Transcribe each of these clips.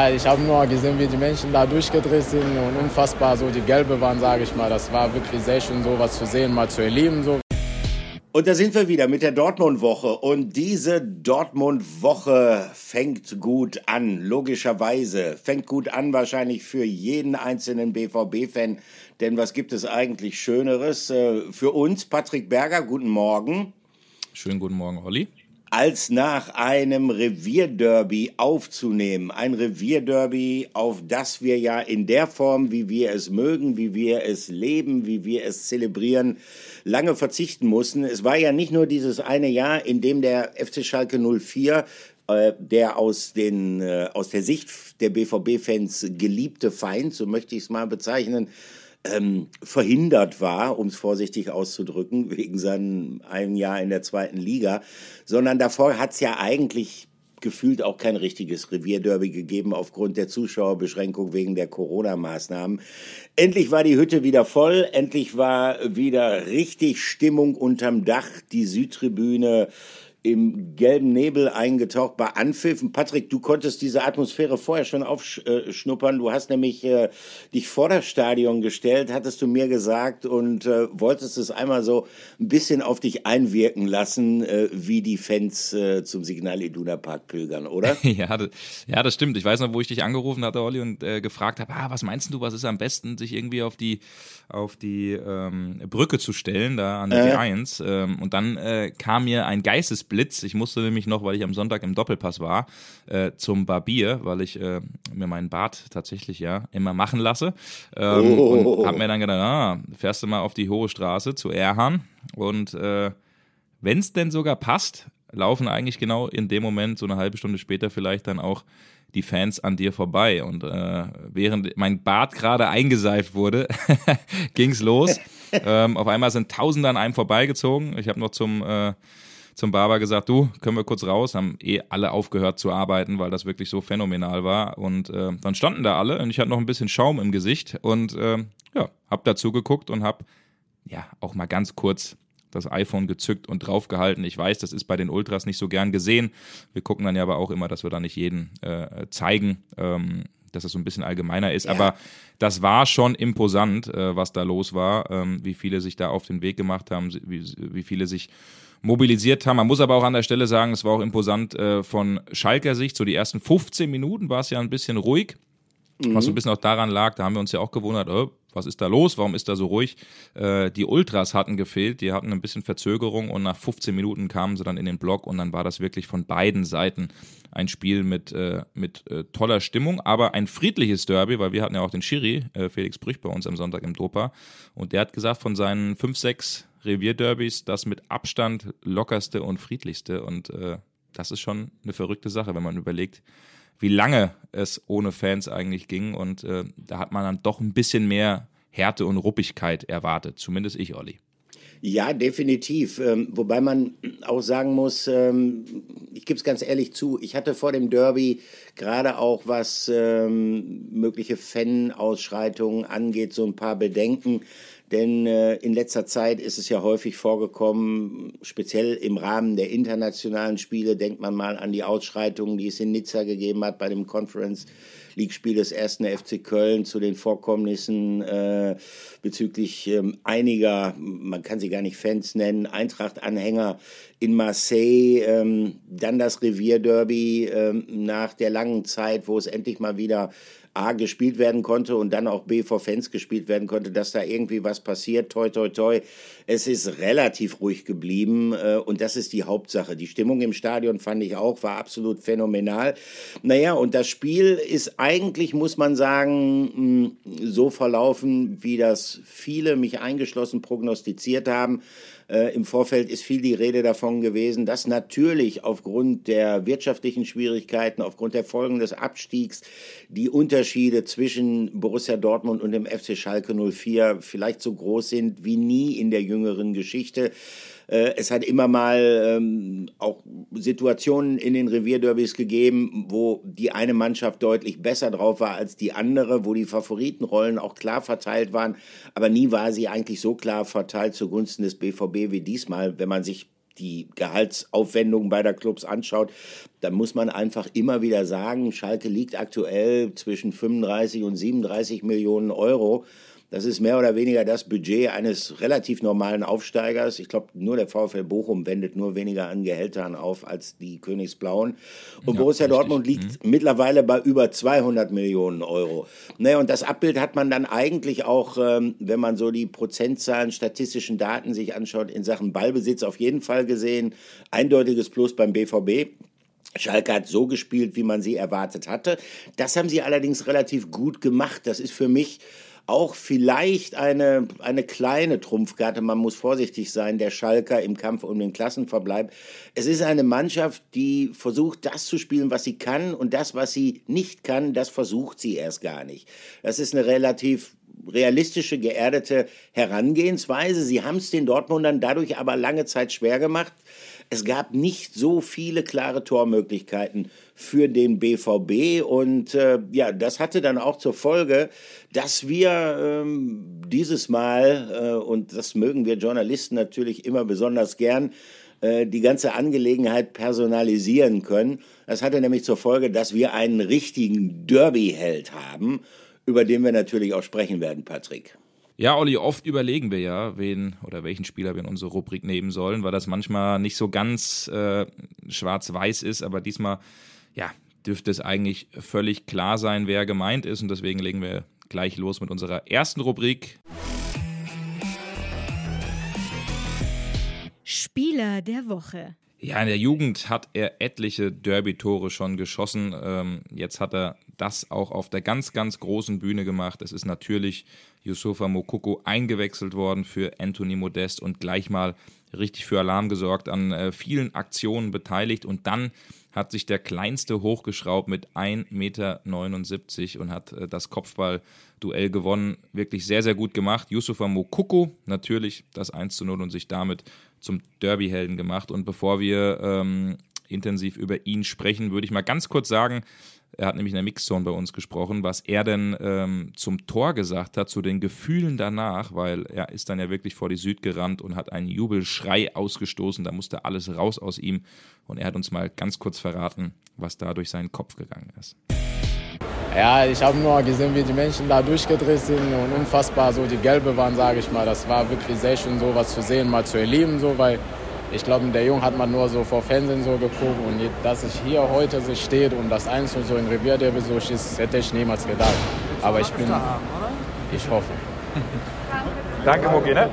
Ja, ich habe nur gesehen, wie die Menschen da durchgedreht sind und unfassbar so die Gelbe waren, sage ich mal. Das war wirklich sehr schön, sowas zu sehen, mal zu erleben. So. Und da sind wir wieder mit der Dortmund-Woche. Und diese Dortmund-Woche fängt gut an, logischerweise. Fängt gut an wahrscheinlich für jeden einzelnen BVB-Fan. Denn was gibt es eigentlich Schöneres? Äh, für uns, Patrick Berger, guten Morgen. Schönen guten Morgen, Olli als nach einem Revierderby aufzunehmen. Ein Revierderby, auf das wir ja in der Form, wie wir es mögen, wie wir es leben, wie wir es zelebrieren, lange verzichten mussten. Es war ja nicht nur dieses eine Jahr, in dem der FC Schalke 04 äh, der aus, den, äh, aus der Sicht der BVB-Fans geliebte Feind, so möchte ich es mal bezeichnen, ähm, verhindert war, um es vorsichtig auszudrücken, wegen seinem einem Jahr in der zweiten Liga, sondern davor hat es ja eigentlich gefühlt auch kein richtiges Revierderby gegeben aufgrund der Zuschauerbeschränkung wegen der Corona-Maßnahmen. Endlich war die Hütte wieder voll, endlich war wieder richtig Stimmung unterm Dach, die Südtribüne im gelben Nebel eingetaucht bei Anpfiffen. Patrick, du konntest diese Atmosphäre vorher schon aufschnuppern. Du hast nämlich äh, dich vor das Stadion gestellt, hattest du mir gesagt, und äh, wolltest es einmal so ein bisschen auf dich einwirken lassen, äh, wie die Fans äh, zum Signal Iduna Park pilgern, oder? ja, das, ja, das stimmt. Ich weiß noch, wo ich dich angerufen hatte, Olli, und äh, gefragt habe, ah, was meinst du, was ist am besten, sich irgendwie auf die, auf die ähm, Brücke zu stellen, da an der äh. 1 ähm, und dann äh, kam mir ein Geistes Blitz. Ich musste nämlich noch, weil ich am Sonntag im Doppelpass war, äh, zum Barbier, weil ich äh, mir meinen Bart tatsächlich ja immer machen lasse. Ähm, oh. Und hab mir dann gedacht, ah, fährst du mal auf die hohe Straße zu Erhan und äh, wenn es denn sogar passt, laufen eigentlich genau in dem Moment, so eine halbe Stunde später vielleicht dann auch die Fans an dir vorbei. Und äh, während mein Bart gerade eingeseift wurde, ging's los. ähm, auf einmal sind Tausende an einem vorbeigezogen. Ich habe noch zum äh, zum Barber gesagt, du, können wir kurz raus, haben eh alle aufgehört zu arbeiten, weil das wirklich so phänomenal war. Und äh, dann standen da alle und ich hatte noch ein bisschen Schaum im Gesicht und äh, ja, hab dazu geguckt und hab ja auch mal ganz kurz das iPhone gezückt und draufgehalten. Ich weiß, das ist bei den Ultras nicht so gern gesehen. Wir gucken dann ja aber auch immer, dass wir da nicht jeden äh, zeigen. Ähm, dass es so ein bisschen allgemeiner ist. Ja. Aber das war schon imposant, äh, was da los war, ähm, wie viele sich da auf den Weg gemacht haben, wie, wie viele sich mobilisiert haben. Man muss aber auch an der Stelle sagen, es war auch imposant äh, von Schalker Sicht. So die ersten 15 Minuten war es ja ein bisschen ruhig. Mhm. Was so ein bisschen auch daran lag, da haben wir uns ja auch gewundert, oh, was ist da los, warum ist da so ruhig? Äh, die Ultras hatten gefehlt, die hatten ein bisschen Verzögerung und nach 15 Minuten kamen sie dann in den Block und dann war das wirklich von beiden Seiten ein Spiel mit, äh, mit äh, toller Stimmung, aber ein friedliches Derby, weil wir hatten ja auch den Schiri, äh, Felix Brüch bei uns am Sonntag im Dopa und der hat gesagt, von seinen fünf, sechs Revierderbys das mit Abstand lockerste und friedlichste. Und äh, das ist schon eine verrückte Sache, wenn man überlegt, wie lange es ohne Fans eigentlich ging. Und äh, da hat man dann doch ein bisschen mehr Härte und Ruppigkeit erwartet. Zumindest ich, Olli. Ja, definitiv. Ähm, wobei man auch sagen muss, ähm, ich gebe es ganz ehrlich zu, ich hatte vor dem Derby gerade auch was ähm, mögliche Fan-Ausschreitungen angeht, so ein paar Bedenken. Denn äh, in letzter Zeit ist es ja häufig vorgekommen, speziell im Rahmen der internationalen Spiele, denkt man mal an die Ausschreitungen, die es in Nizza gegeben hat bei dem Conference League-Spiel des ersten FC Köln zu den Vorkommnissen äh, bezüglich ähm, einiger, man kann sie gar nicht Fans nennen, Eintracht-Anhänger in Marseille, ähm, dann das Revierderby ähm, nach der langen Zeit, wo es endlich mal wieder A gespielt werden konnte und dann auch B vor Fans gespielt werden konnte, dass da irgendwie was passiert. Toi, toi, toi. Es ist relativ ruhig geblieben äh, und das ist die Hauptsache. Die Stimmung im Stadion fand ich auch, war absolut phänomenal. Naja, und das Spiel ist eigentlich, muss man sagen, so verlaufen, wie das viele, mich eingeschlossen, prognostiziert haben. Äh, Im Vorfeld ist viel die Rede davon gewesen, dass natürlich aufgrund der wirtschaftlichen Schwierigkeiten, aufgrund der Folgen des Abstiegs, die Unterschiede zwischen Borussia Dortmund und dem FC Schalke 04 vielleicht so groß sind wie nie in der jüngeren Geschichte. Äh, es hat immer mal ähm, auch Situationen in den Revierderbys gegeben, wo die eine Mannschaft deutlich besser drauf war als die andere, wo die Favoritenrollen auch klar verteilt waren. Aber nie war sie eigentlich so klar verteilt zugunsten des BVB wie diesmal, wenn man sich die Gehaltsaufwendungen beider Clubs anschaut, dann muss man einfach immer wieder sagen, Schalke liegt aktuell zwischen 35 und 37 Millionen Euro. Das ist mehr oder weniger das Budget eines relativ normalen Aufsteigers. Ich glaube, nur der VfL Bochum wendet nur weniger an Gehältern auf als die Königsblauen. Und ja, Borussia richtig. Dortmund liegt mhm. mittlerweile bei über 200 Millionen Euro. Naja, und das Abbild hat man dann eigentlich auch, ähm, wenn man so die Prozentzahlen, statistischen Daten sich anschaut, in Sachen Ballbesitz auf jeden Fall gesehen. Eindeutiges Plus beim BVB. Schalke hat so gespielt, wie man sie erwartet hatte. Das haben sie allerdings relativ gut gemacht. Das ist für mich auch vielleicht eine, eine kleine Trumpfkarte. Man muss vorsichtig sein, der Schalker im Kampf um den Klassenverbleib. Es ist eine Mannschaft, die versucht, das zu spielen, was sie kann. Und das, was sie nicht kann, das versucht sie erst gar nicht. Das ist eine relativ realistische, geerdete Herangehensweise. Sie haben es den Dortmundern dadurch aber lange Zeit schwer gemacht. Es gab nicht so viele klare Tormöglichkeiten für den BVB und äh, ja, das hatte dann auch zur Folge, dass wir ähm, dieses Mal, äh, und das mögen wir Journalisten natürlich immer besonders gern, äh, die ganze Angelegenheit personalisieren können. Das hatte nämlich zur Folge, dass wir einen richtigen Derby-Held haben, über den wir natürlich auch sprechen werden, Patrick. Ja, Olli, oft überlegen wir ja, wen oder welchen Spieler wir in unsere Rubrik nehmen sollen, weil das manchmal nicht so ganz äh, schwarz-weiß ist, aber diesmal, ja, dürfte es eigentlich völlig klar sein, wer gemeint ist und deswegen legen wir gleich los mit unserer ersten Rubrik. Spieler der Woche. Ja, in der Jugend hat er etliche Derby-Tore schon geschossen. Ähm, jetzt hat er das auch auf der ganz, ganz großen Bühne gemacht. Es ist natürlich Yusufa Mokoko eingewechselt worden für Anthony Modest und gleich mal richtig für Alarm gesorgt, an äh, vielen Aktionen beteiligt und dann hat sich der Kleinste hochgeschraubt mit 1,79 Meter und hat äh, das Kopfballduell gewonnen. Wirklich sehr, sehr gut gemacht. Yusufa Mokoko natürlich das 1 zu 0 und sich damit zum Derby-Helden gemacht. Und bevor wir ähm, intensiv über ihn sprechen, würde ich mal ganz kurz sagen, er hat nämlich in der Mixzone bei uns gesprochen, was er denn ähm, zum Tor gesagt hat, zu den Gefühlen danach, weil er ist dann ja wirklich vor die Süd gerannt und hat einen Jubelschrei ausgestoßen. Da musste alles raus aus ihm. Und er hat uns mal ganz kurz verraten, was da durch seinen Kopf gegangen ist. Ja, ich habe nur gesehen, wie die Menschen da durchgedreht sind und unfassbar so die Gelbe waren, sage ich mal. Das war wirklich sehr schön, sowas zu sehen, mal zu erleben, so, weil ich glaube, der Jung hat man nur so vor Fernsehen so geguckt und dass ich hier heute so steht und das Einzel so in Revier der so schießt, hätte ich niemals gedacht. Aber ich bin, ich hoffe. Danke, Moki, ne?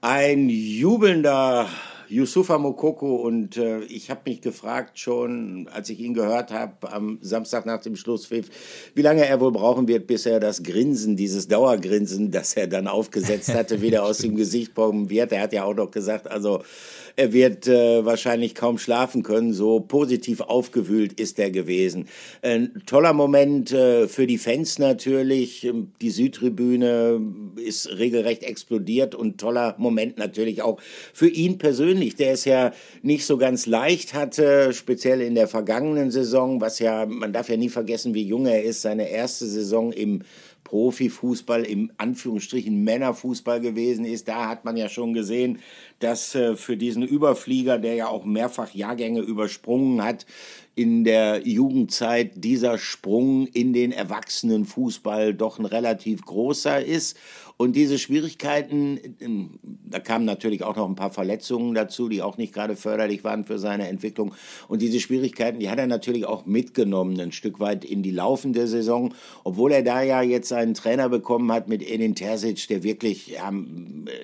Ein jubelnder Yusufa Mokoko und äh, ich habe mich gefragt schon, als ich ihn gehört habe am Samstag nach dem Schlusspfiff, wie lange er wohl brauchen wird, bis er das Grinsen, dieses Dauergrinsen, das er dann aufgesetzt hatte, wieder aus dem Gesicht kommen wird. Er hat ja auch noch gesagt, also er wird äh, wahrscheinlich kaum schlafen können, so positiv aufgewühlt ist er gewesen. Ein toller Moment äh, für die Fans natürlich. Die Südtribüne ist regelrecht explodiert und toller Moment natürlich auch für ihn persönlich, der es ja nicht so ganz leicht hatte, speziell in der vergangenen Saison, was ja, man darf ja nie vergessen, wie jung er ist, seine erste Saison im Profifußball, im Anführungsstrichen Männerfußball gewesen ist. Da hat man ja schon gesehen, dass äh, für diesen Überflieger, der ja auch mehrfach Jahrgänge übersprungen hat, in der Jugendzeit dieser Sprung in den Erwachsenenfußball doch ein relativ großer ist. Und diese Schwierigkeiten, ähm, da kamen natürlich auch noch ein paar Verletzungen dazu, die auch nicht gerade förderlich waren für seine Entwicklung. Und diese Schwierigkeiten, die hat er natürlich auch mitgenommen, ein Stück weit in die laufende Saison. Obwohl er da ja jetzt einen Trainer bekommen hat mit Edin Terzic, der wirklich ja,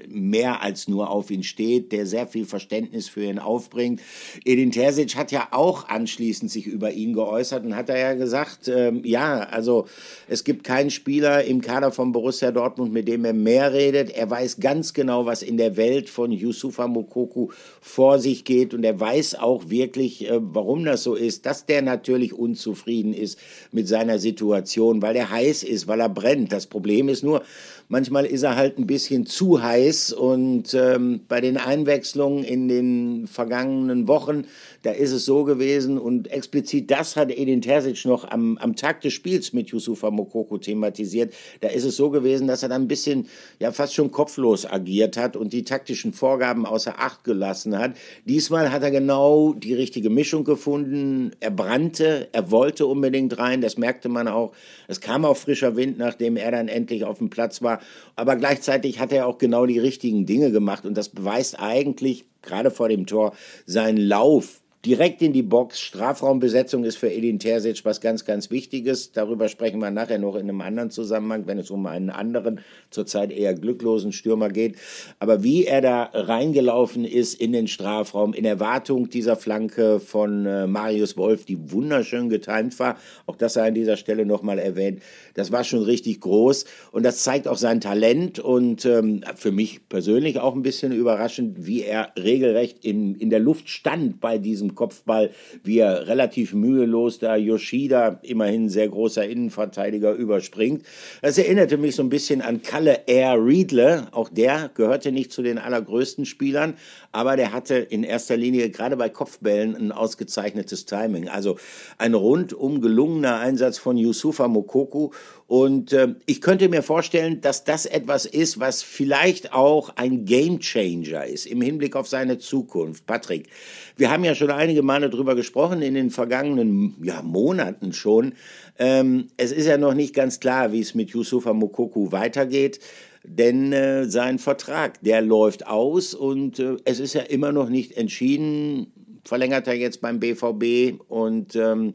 mehr als nur auf ihn steht, der sehr viel Verständnis für ihn aufbringt. Edin Terzic hat ja auch anschließend sich über ihn geäußert und hat er ja gesagt, äh, ja, also es gibt keinen Spieler im Kader von Borussia Dortmund, mit dem mehr redet. Er weiß ganz genau, was in der Welt von Yusufa Mokoku vor sich geht und er weiß auch wirklich, äh, warum das so ist, dass der natürlich unzufrieden ist mit seiner Situation, weil er heiß ist, weil er brennt. Das Problem ist nur, manchmal ist er halt ein bisschen zu heiß und ähm, bei den Einwechslungen in den vergangenen Wochen, da ist es so gewesen und explizit das hat Edin Terzic noch am, am Tag des Spiels mit Yusufa Mokoko thematisiert. Da ist es so gewesen, dass er dann ein bisschen, ja fast schon kopflos agiert hat und die taktischen Vorgaben außer Acht gelassen hat. Diesmal hat er genau die richtige Mischung gefunden. Er brannte, er wollte unbedingt rein, das merkte man auch. Es kam auch frischer Wind, nachdem er dann endlich auf dem Platz war. Aber gleichzeitig hat er auch genau die richtigen Dinge gemacht und das beweist eigentlich gerade vor dem Tor seinen Lauf direkt in die Box. Strafraumbesetzung ist für Edin Terzic was ganz, ganz Wichtiges. Darüber sprechen wir nachher noch in einem anderen Zusammenhang, wenn es um einen anderen, zurzeit eher glücklosen Stürmer geht. Aber wie er da reingelaufen ist in den Strafraum, in Erwartung dieser Flanke von äh, Marius Wolf, die wunderschön getimt war, auch das sei an dieser Stelle nochmal erwähnt, das war schon richtig groß. Und das zeigt auch sein Talent und ähm, für mich persönlich auch ein bisschen überraschend, wie er regelrecht in, in der Luft stand bei diesem Kopfball, wie er relativ mühelos da Yoshida, immerhin sehr großer Innenverteidiger, überspringt. Das erinnerte mich so ein bisschen an Kalle Air Riedle. Auch der gehörte nicht zu den allergrößten Spielern, aber der hatte in erster Linie gerade bei Kopfbällen ein ausgezeichnetes Timing. Also ein rundum gelungener Einsatz von Yusufa Mokoku und äh, ich könnte mir vorstellen, dass das etwas ist, was vielleicht auch ein Gamechanger ist im Hinblick auf seine Zukunft. Patrick, wir haben ja schon einige Male darüber gesprochen in den vergangenen ja, Monaten schon. Ähm, es ist ja noch nicht ganz klar, wie es mit Yusufa Mokoku weitergeht denn äh, sein Vertrag, der läuft aus und äh, es ist ja immer noch nicht entschieden, verlängert er jetzt beim BVB und ähm,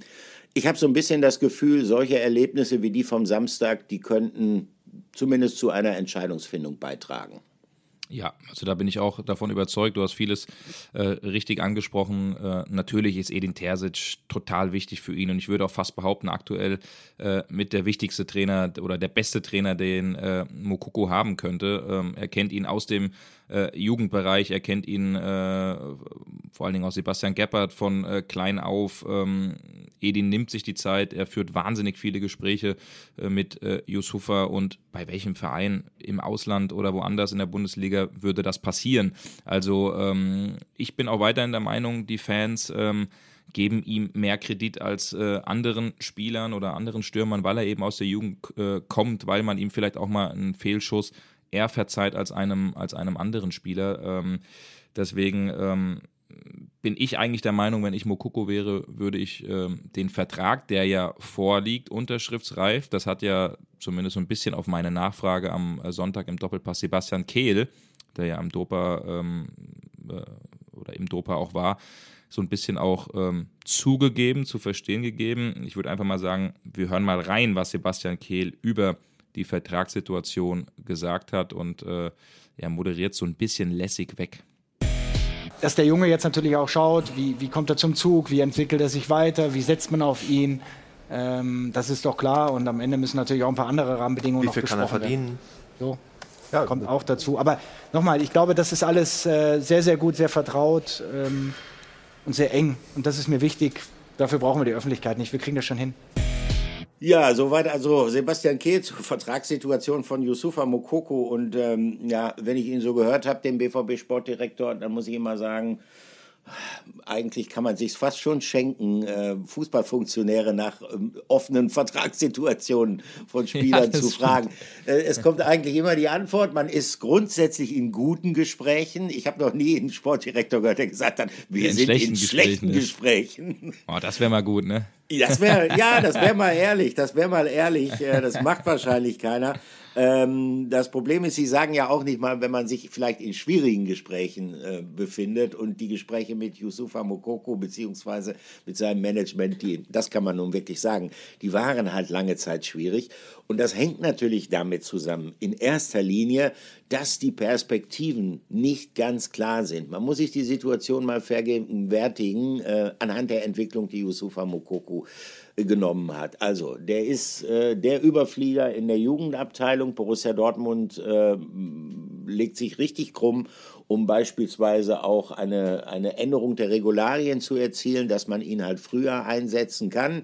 ich habe so ein bisschen das Gefühl, solche Erlebnisse wie die vom Samstag, die könnten zumindest zu einer Entscheidungsfindung beitragen. Ja, also da bin ich auch davon überzeugt. Du hast vieles äh, richtig angesprochen. Äh, natürlich ist Edin Terzic total wichtig für ihn und ich würde auch fast behaupten, aktuell äh, mit der wichtigste Trainer oder der beste Trainer, den äh, Mokoko haben könnte. Ähm, er kennt ihn aus dem äh, Jugendbereich. Er kennt ihn äh, vor allen Dingen aus Sebastian Geppert von äh, klein auf. Ähm, Edin nimmt sich die Zeit, er führt wahnsinnig viele Gespräche äh, mit äh, Yusufa und bei welchem Verein im Ausland oder woanders in der Bundesliga würde das passieren? Also ähm, ich bin auch weiterhin der Meinung, die Fans ähm, geben ihm mehr Kredit als äh, anderen Spielern oder anderen Stürmern, weil er eben aus der Jugend äh, kommt, weil man ihm vielleicht auch mal einen Fehlschuss eher verzeiht als einem, als einem anderen Spieler. Ähm, deswegen ähm, bin ich eigentlich der Meinung, wenn ich Mokoko wäre, würde ich ähm, den Vertrag, der ja vorliegt, unterschriftsreif, das hat ja zumindest so ein bisschen auf meine Nachfrage am äh, Sonntag im Doppelpass Sebastian Kehl, der ja am Dopa ähm, äh, oder im Dopa auch war, so ein bisschen auch ähm, zugegeben, zu verstehen gegeben. Ich würde einfach mal sagen, wir hören mal rein, was Sebastian Kehl über die Vertragssituation gesagt hat und äh, er moderiert so ein bisschen lässig weg. Dass der Junge jetzt natürlich auch schaut, wie, wie kommt er zum Zug, wie entwickelt er sich weiter, wie setzt man auf ihn, ähm, das ist doch klar und am Ende müssen natürlich auch ein paar andere Rahmenbedingungen noch besprochen werden. Wie viel kann er verdienen? So. Ja, kommt auch dazu. Aber nochmal, ich glaube, das ist alles äh, sehr, sehr gut, sehr vertraut ähm, und sehr eng. Und das ist mir wichtig. Dafür brauchen wir die Öffentlichkeit nicht. Wir kriegen das schon hin. Ja, soweit also Sebastian Kehl zur Vertragssituation von Yusufa Mokoko. Und ähm, ja, wenn ich ihn so gehört habe, den BVB-Sportdirektor, dann muss ich immer sagen, eigentlich kann man sich fast schon schenken, äh, Fußballfunktionäre nach ähm, offenen Vertragssituationen von Spielern ja, zu fragen. Äh, es kommt eigentlich immer die Antwort, man ist grundsätzlich in guten Gesprächen. Ich habe noch nie einen Sportdirektor gehört, der gesagt hat, wir in sind schlechten in schlechten Gesprächen. Gesprächen. Oh, das wäre mal gut, ne? Das wäre, ja, das wäre mal ehrlich, das wäre mal ehrlich. Das macht wahrscheinlich keiner. Ähm, das Problem ist, Sie sagen ja auch nicht mal, wenn man sich vielleicht in schwierigen Gesprächen äh, befindet und die Gespräche mit Yusufa Mokoko beziehungsweise mit seinem Management, die, das kann man nun wirklich sagen, die waren halt lange Zeit schwierig. Und das hängt natürlich damit zusammen, in erster Linie, dass die Perspektiven nicht ganz klar sind. Man muss sich die Situation mal vergegenwärtigen äh, anhand der Entwicklung, die Yusufa Mokoko genommen hat. Also, der ist äh, der Überflieger in der Jugendabteilung. Borussia Dortmund äh, legt sich richtig krumm, um beispielsweise auch eine, eine Änderung der Regularien zu erzielen, dass man ihn halt früher einsetzen kann.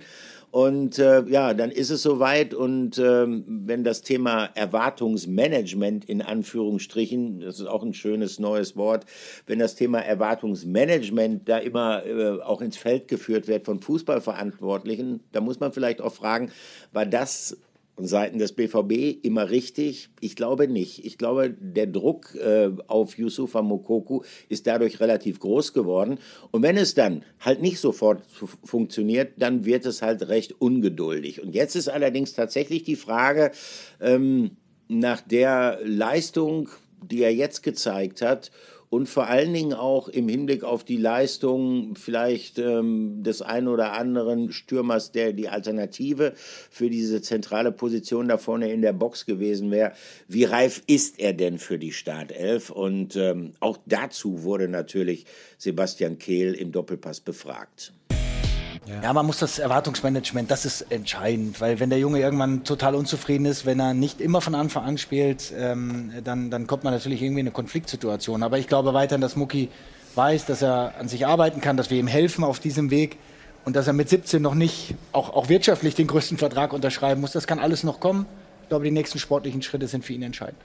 Und äh, ja, dann ist es soweit. Und ähm, wenn das Thema Erwartungsmanagement in Anführungsstrichen, das ist auch ein schönes neues Wort, wenn das Thema Erwartungsmanagement da immer äh, auch ins Feld geführt wird von Fußballverantwortlichen, da muss man vielleicht auch fragen, war das von Seiten des BVB immer richtig? Ich glaube nicht. Ich glaube, der Druck äh, auf Yusufa Mokoku ist dadurch relativ groß geworden. Und wenn es dann halt nicht sofort funktioniert, dann wird es halt recht ungeduldig. Und jetzt ist allerdings tatsächlich die Frage ähm, nach der Leistung, die er jetzt gezeigt hat und vor allen Dingen auch im Hinblick auf die Leistung vielleicht ähm, des einen oder anderen Stürmers, der die Alternative für diese zentrale Position da vorne in der Box gewesen wäre. Wie reif ist er denn für die Startelf? Und ähm, auch dazu wurde natürlich Sebastian Kehl im Doppelpass befragt. Ja. ja. man muss das Erwartungsmanagement, das ist entscheidend, weil wenn der Junge irgendwann total unzufrieden ist, wenn er nicht immer von Anfang an spielt, ähm, dann, dann kommt man natürlich irgendwie in eine Konfliktsituation. Aber ich glaube weiterhin, dass Mucki weiß, dass er an sich arbeiten kann, dass wir ihm helfen auf diesem Weg und dass er mit 17 noch nicht auch, auch wirtschaftlich den größten Vertrag unterschreiben muss. Das kann alles noch kommen. Ich glaube, die nächsten sportlichen Schritte sind für ihn entscheidend.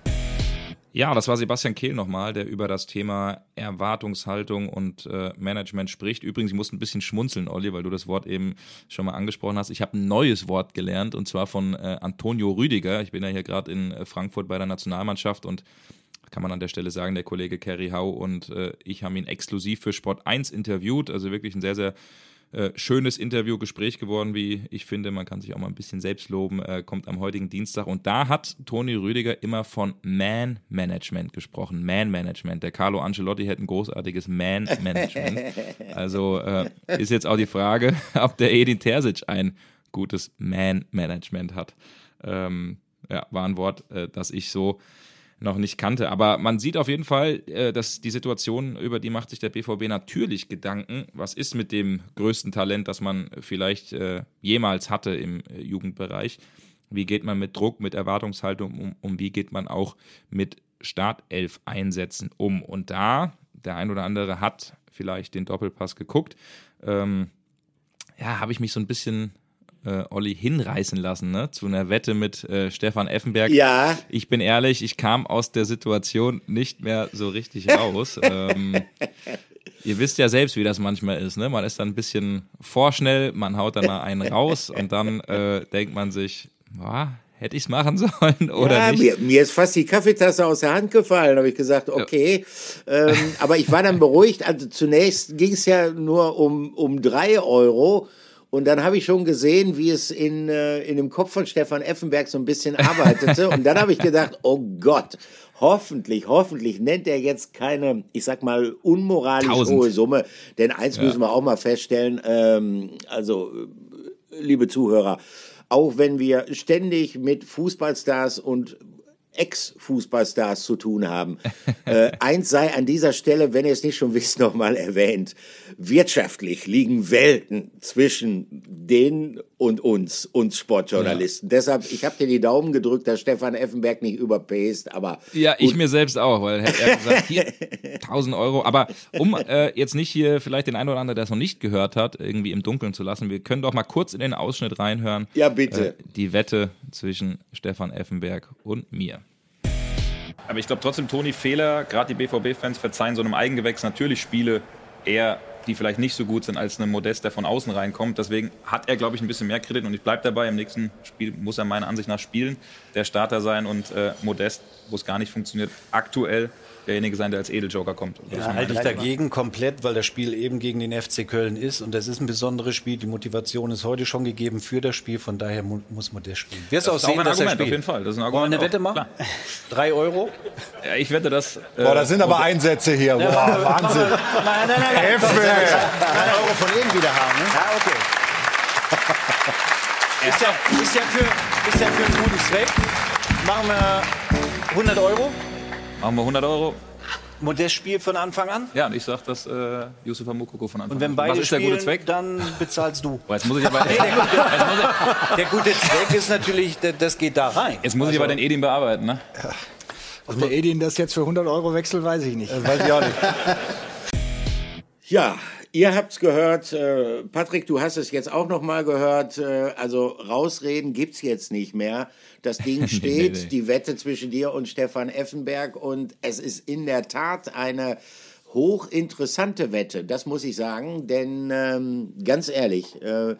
Ja, das war Sebastian Kehl nochmal, der über das Thema Erwartungshaltung und äh, Management spricht. Übrigens, ich muss ein bisschen schmunzeln, Olli, weil du das Wort eben schon mal angesprochen hast. Ich habe ein neues Wort gelernt und zwar von äh, Antonio Rüdiger. Ich bin ja hier gerade in äh, Frankfurt bei der Nationalmannschaft und kann man an der Stelle sagen, der Kollege Kerry Hau und äh, ich haben ihn exklusiv für Sport 1 interviewt. Also wirklich ein sehr, sehr äh, schönes Interview, Gespräch geworden, wie ich finde. Man kann sich auch mal ein bisschen selbst loben. Äh, kommt am heutigen Dienstag. Und da hat Toni Rüdiger immer von Man-Management gesprochen. Man-Management. Der Carlo Ancelotti hätte ein großartiges Man-Management. Also äh, ist jetzt auch die Frage, ob der Edin Terzic ein gutes Man-Management hat. Ähm, ja, war ein Wort, äh, das ich so noch nicht kannte. Aber man sieht auf jeden Fall, äh, dass die Situation, über die macht sich der BVB natürlich Gedanken. Was ist mit dem größten Talent, das man vielleicht äh, jemals hatte im äh, Jugendbereich? Wie geht man mit Druck, mit Erwartungshaltung um und wie geht man auch mit Startelf-Einsätzen um? Und da, der ein oder andere hat vielleicht den Doppelpass geguckt, ähm, ja, habe ich mich so ein bisschen äh, Olli hinreißen lassen, ne? Zu einer Wette mit äh, Stefan Effenberg. Ja. Ich bin ehrlich, ich kam aus der Situation nicht mehr so richtig raus. ähm, ihr wisst ja selbst, wie das manchmal ist, ne? Man ist dann ein bisschen vorschnell, man haut dann mal einen raus und dann äh, denkt man sich, boah, hätte ich es machen sollen oder ja, nicht? Mir, mir, ist fast die Kaffeetasse aus der Hand gefallen. habe ich gesagt, okay. Ja. Ähm, aber ich war dann beruhigt. Also zunächst ging es ja nur um, um drei Euro. Und dann habe ich schon gesehen, wie es in, äh, in dem Kopf von Stefan Effenberg so ein bisschen arbeitete. Und dann habe ich gedacht, oh Gott, hoffentlich, hoffentlich nennt er jetzt keine, ich sag mal, unmoralisch Tausend. hohe Summe. Denn eins ja. müssen wir auch mal feststellen, ähm, also, liebe Zuhörer, auch wenn wir ständig mit Fußballstars und Ex-Fußballstars zu tun haben. äh, eins sei an dieser Stelle, wenn ihr es nicht schon wisst, nochmal erwähnt. Wirtschaftlich liegen Welten zwischen denen und uns, uns Sportjournalisten. Ja. Deshalb, ich habe dir die Daumen gedrückt, dass Stefan Effenberg nicht überpäst, aber. Ja, ich mir selbst auch, weil er hat gesagt, hier, 1000 Euro. Aber um äh, jetzt nicht hier vielleicht den einen oder anderen, der es noch nicht gehört hat, irgendwie im Dunkeln zu lassen, wir können doch mal kurz in den Ausschnitt reinhören. Ja, bitte. Äh, die Wette zwischen Stefan Effenberg und mir. Aber ich glaube trotzdem, Toni Fehler, gerade die BVB-Fans verzeihen so einem Eigengewächs natürlich Spiele eher, die vielleicht nicht so gut sind als ein Modest, der von außen reinkommt. Deswegen hat er, glaube ich, ein bisschen mehr Kredit und ich bleibe dabei. Im nächsten Spiel muss er meiner Ansicht nach spielen, der Starter sein und äh, Modest, wo es gar nicht funktioniert, aktuell derjenige sein, der als Edeljoker kommt. Ja, halte ich dagegen komplett, weil das Spiel eben gegen den FC Köln ist und das ist ein besonderes Spiel. Die Motivation ist heute schon gegeben für das Spiel, von daher mu muss man das spielen. Wirst du auch sehen, auch ein Argument, auf jeden Fall. Das ist ein Argument. Wollen wir eine Wette machen? Drei Euro? Ja, ich wette das. Äh, Boah, das sind aber Einsätze hier. Boah, Wahnsinn. nein, nein, nein. nein. Drei Euro von ihm wieder haben. Ne? Ja, okay. ist, ja, ist, ja für, ist ja für einen guten Zweck. Machen wir 100 Euro. Machen wir 100 Euro. Modest spielt von Anfang an? Ja, und ich sag, dass äh, Yusuf Mukoko von Anfang an. Und wenn beide Was ist spielen, der gute Zweck? dann bezahlst du. Oh, jetzt muss ich aber, nee, der, gute, der, gute, Zweck ist natürlich, das geht da rein. Jetzt muss also, ich aber den Edin bearbeiten, ne? Ja. Ob der Edin das jetzt für 100 Euro wechselt, weiß ich nicht. Äh, weiß ich auch nicht. ja, Ihr habt's gehört, äh, Patrick, du hast es jetzt auch noch mal gehört. Äh, also rausreden gibt's jetzt nicht mehr. Das Ding steht, nee, nee. die Wette zwischen dir und Stefan Effenberg und es ist in der Tat eine hochinteressante Wette, das muss ich sagen, denn ähm, ganz ehrlich, äh,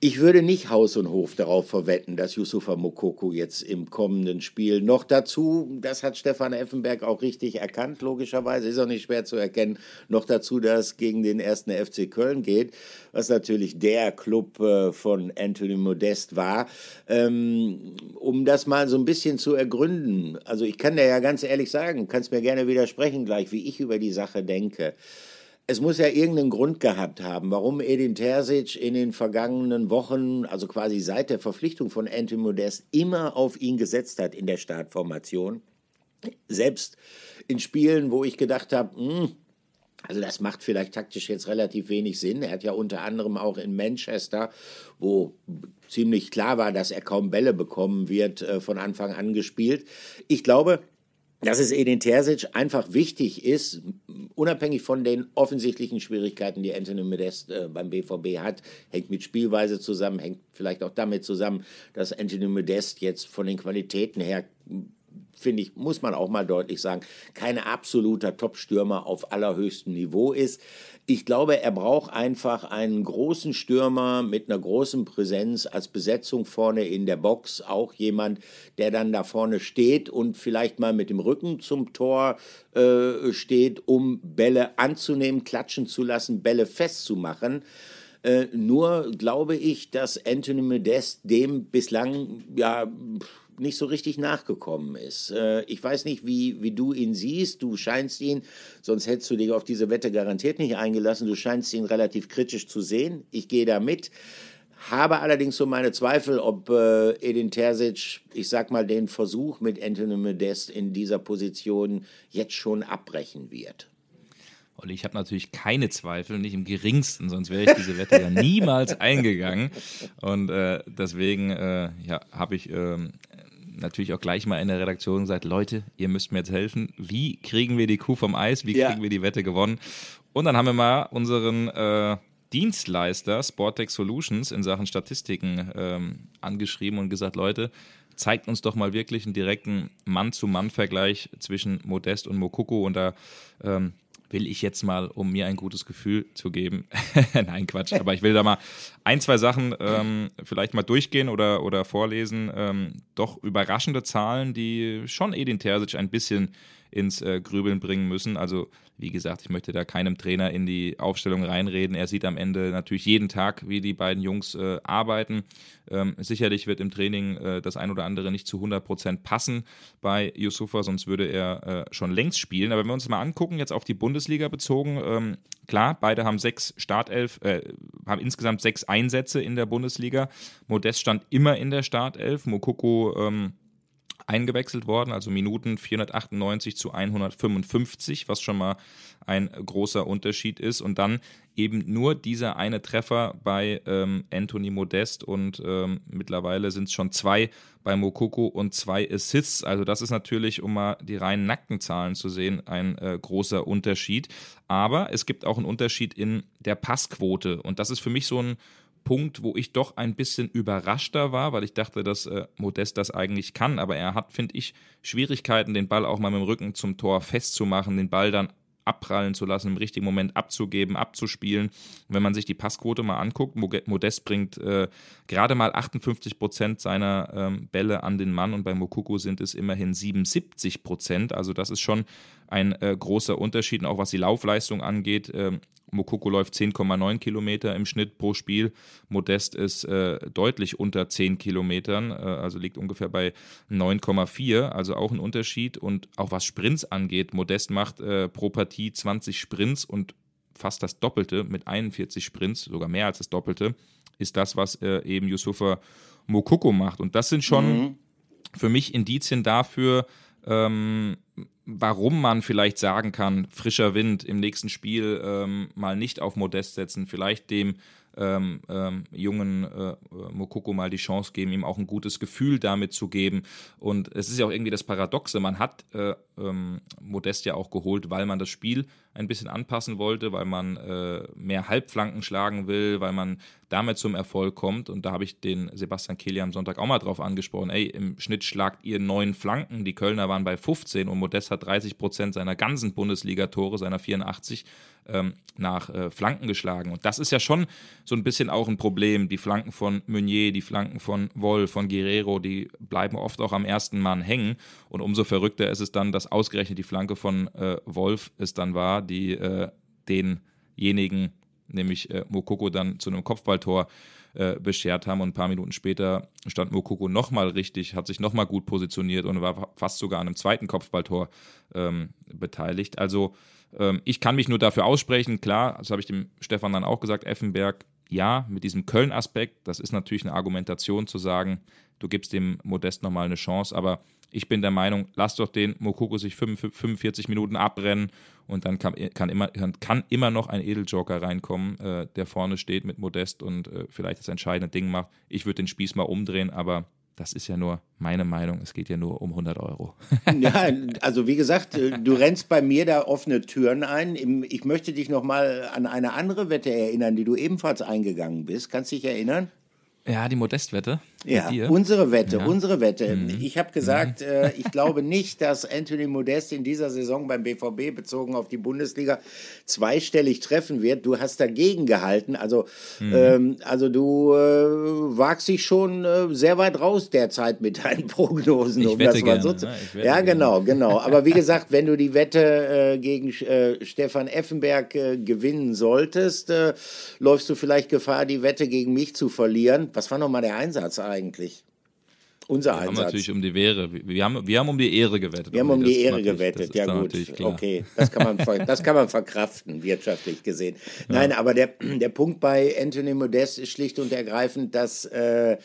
ich würde nicht Haus und Hof darauf verwetten, dass Yusufa Mokoko jetzt im kommenden Spiel noch dazu, das hat Stefan Effenberg auch richtig erkannt, logischerweise, ist auch nicht schwer zu erkennen, noch dazu, dass gegen den ersten FC Köln geht, was natürlich der Club äh, von Anthony Modest war. Ähm, um das mal so ein bisschen zu ergründen, also ich kann dir ja ganz ehrlich sagen, kannst mir gerne widersprechen gleich, wie ich über die Sache denke. Es muss ja irgendeinen Grund gehabt haben, warum Edin Terzic in den vergangenen Wochen, also quasi seit der Verpflichtung von Anthony Modest, immer auf ihn gesetzt hat in der Startformation. Selbst in Spielen, wo ich gedacht habe, hm, also das macht vielleicht taktisch jetzt relativ wenig Sinn. Er hat ja unter anderem auch in Manchester, wo ziemlich klar war, dass er kaum Bälle bekommen wird, äh, von Anfang an gespielt. Ich glaube, dass es Edin Terzic einfach wichtig ist, unabhängig von den offensichtlichen Schwierigkeiten, die Anthony Modest äh, beim BVB hat, hängt mit Spielweise zusammen, hängt vielleicht auch damit zusammen, dass Anthony Modest jetzt von den Qualitäten her finde ich, muss man auch mal deutlich sagen, kein absoluter Top-Stürmer auf allerhöchstem Niveau ist. Ich glaube, er braucht einfach einen großen Stürmer mit einer großen Präsenz als Besetzung vorne in der Box. Auch jemand, der dann da vorne steht und vielleicht mal mit dem Rücken zum Tor äh, steht, um Bälle anzunehmen, klatschen zu lassen, Bälle festzumachen. Äh, nur glaube ich, dass Anthony Modest dem bislang ja nicht so richtig nachgekommen ist. Äh, ich weiß nicht, wie, wie du ihn siehst. Du scheinst ihn, sonst hättest du dich auf diese Wette garantiert nicht eingelassen, du scheinst ihn relativ kritisch zu sehen. Ich gehe da mit. Habe allerdings so meine Zweifel, ob äh, Edin Terzic, ich sag mal, den Versuch mit Anthony Modest in dieser Position jetzt schon abbrechen wird. Olli, ich habe natürlich keine Zweifel, nicht im geringsten, sonst wäre ich diese Wette ja niemals eingegangen. Und äh, deswegen äh, ja, habe ich ähm, natürlich auch gleich mal in der Redaktion gesagt, Leute, ihr müsst mir jetzt helfen. Wie kriegen wir die Kuh vom Eis? Wie Ja. kriegen wir die Wette gewonnen? Und dann haben wir mal unseren äh, Dienstleister Sportec Solutions in Sachen Statistiken ähm, angeschrieben und gesagt, Leute, zeigt uns doch mal wirklich einen direkten Mann-zu-Mann-Vergleich zwischen Modest und Mokoko und da ähm, will ich jetzt mal, um mir ein gutes Gefühl zu geben, nein, Quatsch, aber ich will da mal ein, zwei Sachen ähm, vielleicht mal durchgehen oder, oder vorlesen. Ähm, doch überraschende Zahlen, die schon Edin Terzic ein bisschen ins äh, Grübeln bringen müssen. Also, wie gesagt, ich möchte da keinem Trainer in die Aufstellung reinreden. Er sieht am Ende natürlich jeden Tag, wie die beiden Jungs äh, arbeiten. Ähm, sicherlich wird im Training äh, das ein oder andere nicht zu 100 Prozent passen bei Yusufa, sonst würde er äh, schon längst spielen. Aber wenn wir uns mal angucken, jetzt auf die Bundesliga bezogen, ähm, klar, beide haben sechs Startelf, äh, haben insgesamt sechs Einsätze in der Bundesliga. Modest stand immer in der Startelf. Mokoko ähm, eingewechselt worden, also Minuten 498 zu 155, was schon mal ein großer Unterschied ist. Und dann eben nur dieser eine Treffer bei ähm, Anthony Modest und ähm, mittlerweile sind es schon zwei bei Mokoko und zwei Assists. Also das ist natürlich, um mal die reinen nackten Zahlen zu sehen, ein äh, großer Unterschied. Aber es gibt auch einen Unterschied in der Passquote und das ist für mich so ein Punkt, wo ich doch ein bisschen überraschter war, weil ich dachte, dass äh, Modest das eigentlich kann, aber er hat, finde ich, Schwierigkeiten, den Ball auch mal mit dem Rücken zum Tor festzumachen, den Ball dann abprallen zu lassen, im richtigen Moment abzugeben, abzuspielen. Wenn man sich die Passquote mal anguckt, Modest bringt äh, gerade mal 58 Prozent seiner ähm, Bälle an den Mann und bei Mokoko sind es immerhin 77 Prozent. Also das ist schon ein äh, großer Unterschied, und auch was die Laufleistung angeht. Ähm, Mokoko läuft 10,9 Kilometer im Schnitt pro Spiel. Modest ist äh, deutlich unter 10 Kilometern, äh, also liegt ungefähr bei 9,4, also auch ein Unterschied. Und auch was Sprints angeht, Modest macht äh, pro Partie 20 Sprints und fast das Doppelte mit 41 Sprints, sogar mehr als das Doppelte, ist das, was äh, eben Yusufa Mokoko macht. Und das sind schon für mich Indizien dafür, ähm, warum man vielleicht sagen kann, frischer Wind im nächsten Spiel ähm, mal nicht auf Modest setzen, vielleicht dem ähm, ähm, jungen äh, Mokoko mal die Chance geben, ihm auch ein gutes Gefühl damit zu geben. Und es ist ja auch irgendwie das Paradoxe, man hat äh, ähm, Modest ja auch geholt, weil man das Spiel ein bisschen anpassen wollte, weil man äh, mehr Halbflanken schlagen will, weil man damit zum Erfolg kommt. Und da habe ich den Sebastian Kehl am Sonntag auch mal drauf angesprochen. Ey, im Schnitt schlagt ihr neun Flanken. Die Kölner waren bei 15 und Modest hat 30 Prozent seiner ganzen Bundesliga-Tore, seiner 84, ähm, nach äh, Flanken geschlagen. Und das ist ja schon so ein bisschen auch ein Problem. Die Flanken von Meunier, die Flanken von Woll, von Guerrero, die bleiben oft auch am ersten Mann hängen. Und umso verrückter ist es dann, dass ausgerechnet die Flanke von äh, Wolf es dann war, die äh, denjenigen, nämlich äh, Mokoko, dann zu einem Kopfballtor äh, beschert haben. Und ein paar Minuten später stand Mokoko nochmal richtig, hat sich nochmal gut positioniert und war fast sogar an einem zweiten Kopfballtor ähm, beteiligt. Also ähm, ich kann mich nur dafür aussprechen, klar, das habe ich dem Stefan dann auch gesagt, Effenberg, ja, mit diesem Köln-Aspekt, das ist natürlich eine Argumentation zu sagen, du gibst dem Modest nochmal eine Chance, aber ich bin der Meinung, lass doch den Mokoko sich 45 Minuten abrennen und dann kann, kann, immer, kann immer noch ein Edeljoker reinkommen, äh, der vorne steht mit Modest und äh, vielleicht das entscheidende Ding macht. Ich würde den Spieß mal umdrehen, aber das ist ja nur meine Meinung. Es geht ja nur um 100 Euro. ja, also wie gesagt, äh, du rennst bei mir da offene Türen ein. Ich möchte dich noch mal an eine andere Wette erinnern, die du ebenfalls eingegangen bist. Kannst du dich erinnern? Ja, die Modestwette. Ja, unsere Wette, ja. unsere Wette. Mhm. Ich habe gesagt, mhm. äh, ich glaube nicht, dass Anthony Modest in dieser Saison beim BVB bezogen auf die Bundesliga zweistellig treffen wird. Du hast dagegen gehalten. Also, mhm. ähm, also du äh, wagst dich schon äh, sehr weit raus derzeit mit deinen Prognosen. Ich um wette gerne, so zu... Ne? ja, genau, genau. Aber wie gesagt, wenn du die Wette äh, gegen äh, Stefan Effenberg äh, gewinnen solltest, läufst du vielleicht Gefahr, die Wette gegen mich zu verlieren. Was war nochmal der Einsatz eigentlich? Unser wir Einsatz. haben natürlich um die Ehre. Wir haben, wir haben um die Ehre gewettet. Wir haben um die Ehre gewettet, ja gut. Okay, das kann, man, das kann man verkraften, wirtschaftlich gesehen. Ja. Nein, aber der, der Punkt bei Anthony Modest ist schlicht und ergreifend, dass äh,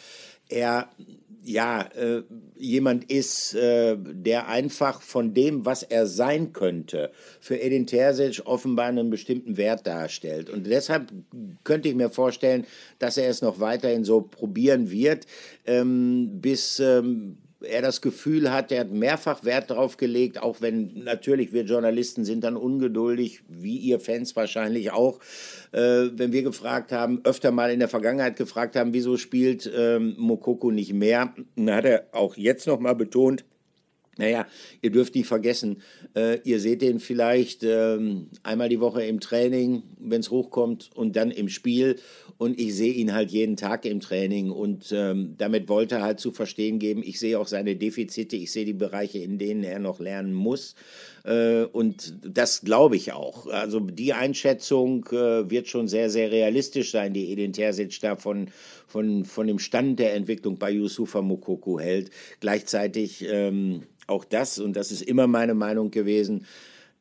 er ja, äh, jemand ist, äh, der einfach von dem, was er sein könnte, für Edin Terzic offenbar einen bestimmten Wert darstellt. Und deshalb könnte ich mir vorstellen, dass er es noch weiterhin so probieren wird, ähm, bis ähm, er das Gefühl hat, er hat mehrfach Wert darauf gelegt, auch wenn natürlich wir Journalisten sind dann ungeduldig, wie ihr Fans wahrscheinlich auch, äh, wenn wir gefragt haben, öfter mal in der Vergangenheit gefragt haben, wieso spielt ähm, Mokoko nicht mehr, dann hat er auch jetzt nochmal betont, naja, ihr dürft nicht vergessen, äh, ihr seht den vielleicht ähm, einmal die Woche im Training, wenn es hochkommt, und dann im Spiel. Und ich sehe ihn halt jeden Tag im Training. Und ähm, damit wollte er halt zu verstehen geben, ich sehe auch seine Defizite, ich sehe die Bereiche, in denen er noch lernen muss. Äh, und das glaube ich auch. Also die Einschätzung äh, wird schon sehr, sehr realistisch sein, die Edin Terzic da von, von, von dem Stand der Entwicklung bei Yusufa Mokoko hält. Gleichzeitig ähm, auch das, und das ist immer meine Meinung gewesen,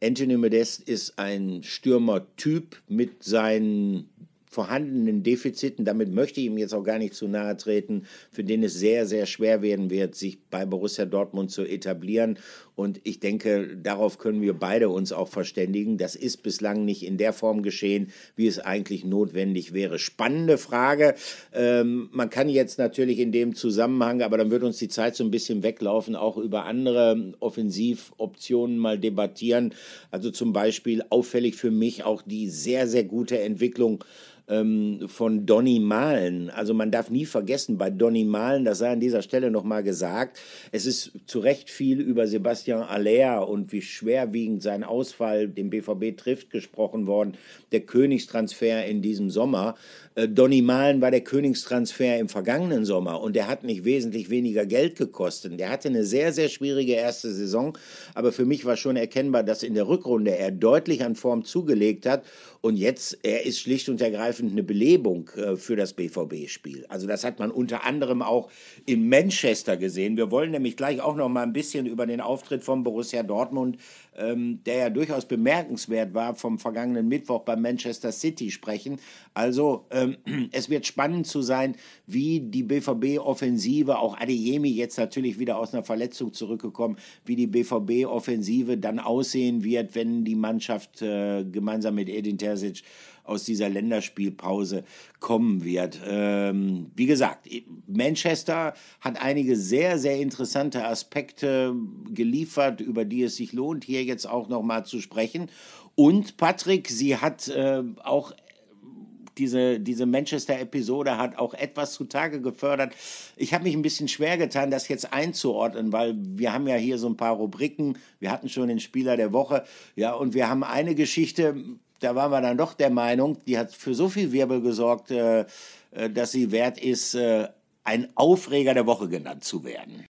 Anthony Modest ist ein Stürmertyp mit seinen vorhandenen Defiziten, damit möchte ich ihm jetzt auch gar nicht zu nahe treten, für den es sehr, sehr schwer werden wird, sich bei Borussia Dortmund zu etablieren. Und ich denke, darauf können wir beide uns auch verständigen. Das ist bislang nicht in der Form geschehen, wie es eigentlich notwendig wäre. Spannende Frage. Ähm, man kann jetzt natürlich in dem Zusammenhang, aber dann wird uns die Zeit so ein bisschen weglaufen, auch über andere Offensivoptionen mal debattieren. Also zum Beispiel auffällig für mich auch die sehr, sehr gute Entwicklung ähm, von Donny Malen. Also man darf nie vergessen, bei Donny Malen, das sei an dieser Stelle nochmal gesagt, es ist zu Recht viel über Sebastian Aller und wie schwerwiegend sein Ausfall dem BVB trifft gesprochen worden, der Königstransfer in diesem Sommer. Äh, Donny Malen war der Königstransfer im vergangenen Sommer und der hat nicht wesentlich weniger Geld gekostet. Der hatte eine sehr, sehr schwierige erste Saison, aber für mich war schon erkennbar, dass in der Rückrunde er deutlich an Form zugelegt hat und jetzt, er ist schlicht und ergreifend eine Belebung äh, für das BVB-Spiel. Also das hat man unter anderem auch in Manchester gesehen. Wir wollen nämlich gleich auch noch mal ein bisschen über den Auftritt von Borussia Dortmund ähm, der ja durchaus bemerkenswert war, vom vergangenen Mittwoch bei Manchester City sprechen. Also ähm, es wird spannend zu sein, wie die BVB-Offensive, auch Adeyemi jetzt natürlich wieder aus einer Verletzung zurückgekommen, wie die BVB-Offensive dann aussehen wird, wenn die Mannschaft äh, gemeinsam mit Edin Terzic aus dieser Länderspielpause kommen wird. Ähm, wie gesagt, Manchester hat einige sehr, sehr interessante Aspekte geliefert, über die es sich lohnt, hier jetzt auch nochmal zu sprechen. Und Patrick, sie hat äh, auch diese, diese Manchester-Episode hat auch etwas zutage gefördert. Ich habe mich ein bisschen schwer getan, das jetzt einzuordnen, weil wir haben ja hier so ein paar Rubriken. Wir hatten schon den Spieler der Woche. Ja, und wir haben eine Geschichte, da waren wir dann doch der Meinung, die hat für so viel Wirbel gesorgt, äh, äh dass sie wert ist, äh, ein Aufreger der Woche genannt zu werden.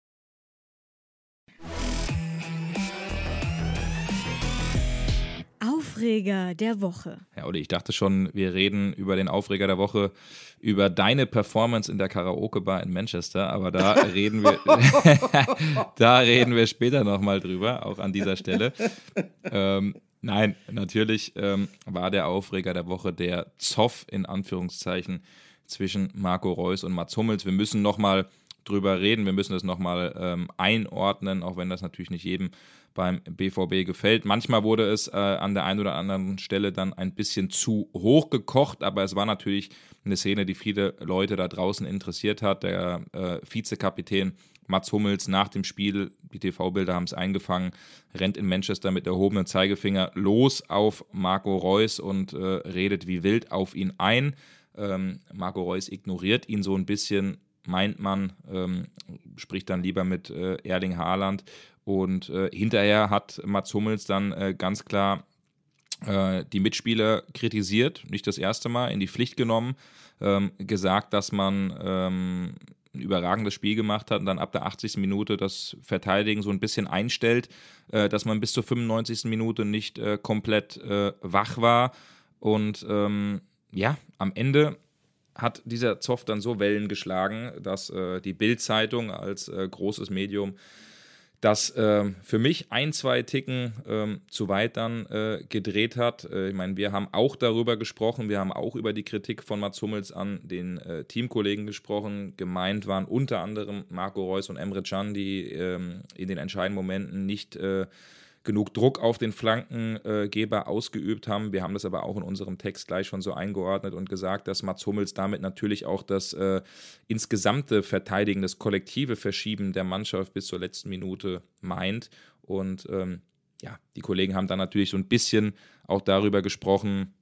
Aufreger der Woche. Ja, oder ich dachte schon, wir reden über den Aufreger der Woche, über deine Performance in der Karaoke-Bar in Manchester, aber da reden wir, da reden wir später nochmal drüber, auch an dieser Stelle. Ähm, nein, natürlich ähm, war der Aufreger der Woche der Zoff in Anführungszeichen zwischen Marco Reus und Mats Hummels. Wir müssen nochmal drüber reden, wir müssen das nochmal ähm, einordnen, auch wenn das natürlich nicht jedem beim BVB gefällt. Manchmal wurde es äh, an der einen oder anderen Stelle dann ein bisschen zu hoch gekocht, aber es war natürlich eine Szene, die viele Leute da draußen interessiert hat. Der äh, Vizekapitän Mats Hummels nach dem Spiel, die TV-Bilder haben es eingefangen, rennt in Manchester mit erhobenem Zeigefinger los auf Marco Reus und äh, redet wie wild auf ihn ein. Ähm, Marco Reus ignoriert ihn so ein bisschen, meint man, ähm, spricht dann lieber mit äh, Erling Haaland und äh, hinterher hat Mats Hummels dann äh, ganz klar äh, die Mitspieler kritisiert, nicht das erste Mal, in die Pflicht genommen, ähm, gesagt, dass man ähm, ein überragendes Spiel gemacht hat und dann ab der 80. Minute das Verteidigen so ein bisschen einstellt, äh, dass man bis zur 95. Minute nicht äh, komplett äh, wach war. Und ähm, ja, am Ende hat dieser Zoff dann so Wellen geschlagen, dass die Bild-Zeitung als großes Medium das äh, für mich ein, zwei Ticken äh, zu weit dann äh, gedreht hat. Äh, ich meine, wir haben auch darüber gesprochen, wir haben auch über die Kritik von Mats Hummels an den äh, Teamkollegen gesprochen. Gemeint waren unter anderem Marco Reus und Emre Can, die ähm, in den entscheidenden Momenten nicht äh, genug Druck auf den Flankengeber ausgeübt haben. Wir haben das aber auch in unserem Text gleich schon so eingeordnet und gesagt, dass Mats Hummels damit natürlich auch das äh, insgesamte Verteidigen, das kollektive Verschieben der Mannschaft bis zur letzten Minute meint. Und ähm, ja, die Kollegen haben dann natürlich so ein bisschen auch darüber gesprochen,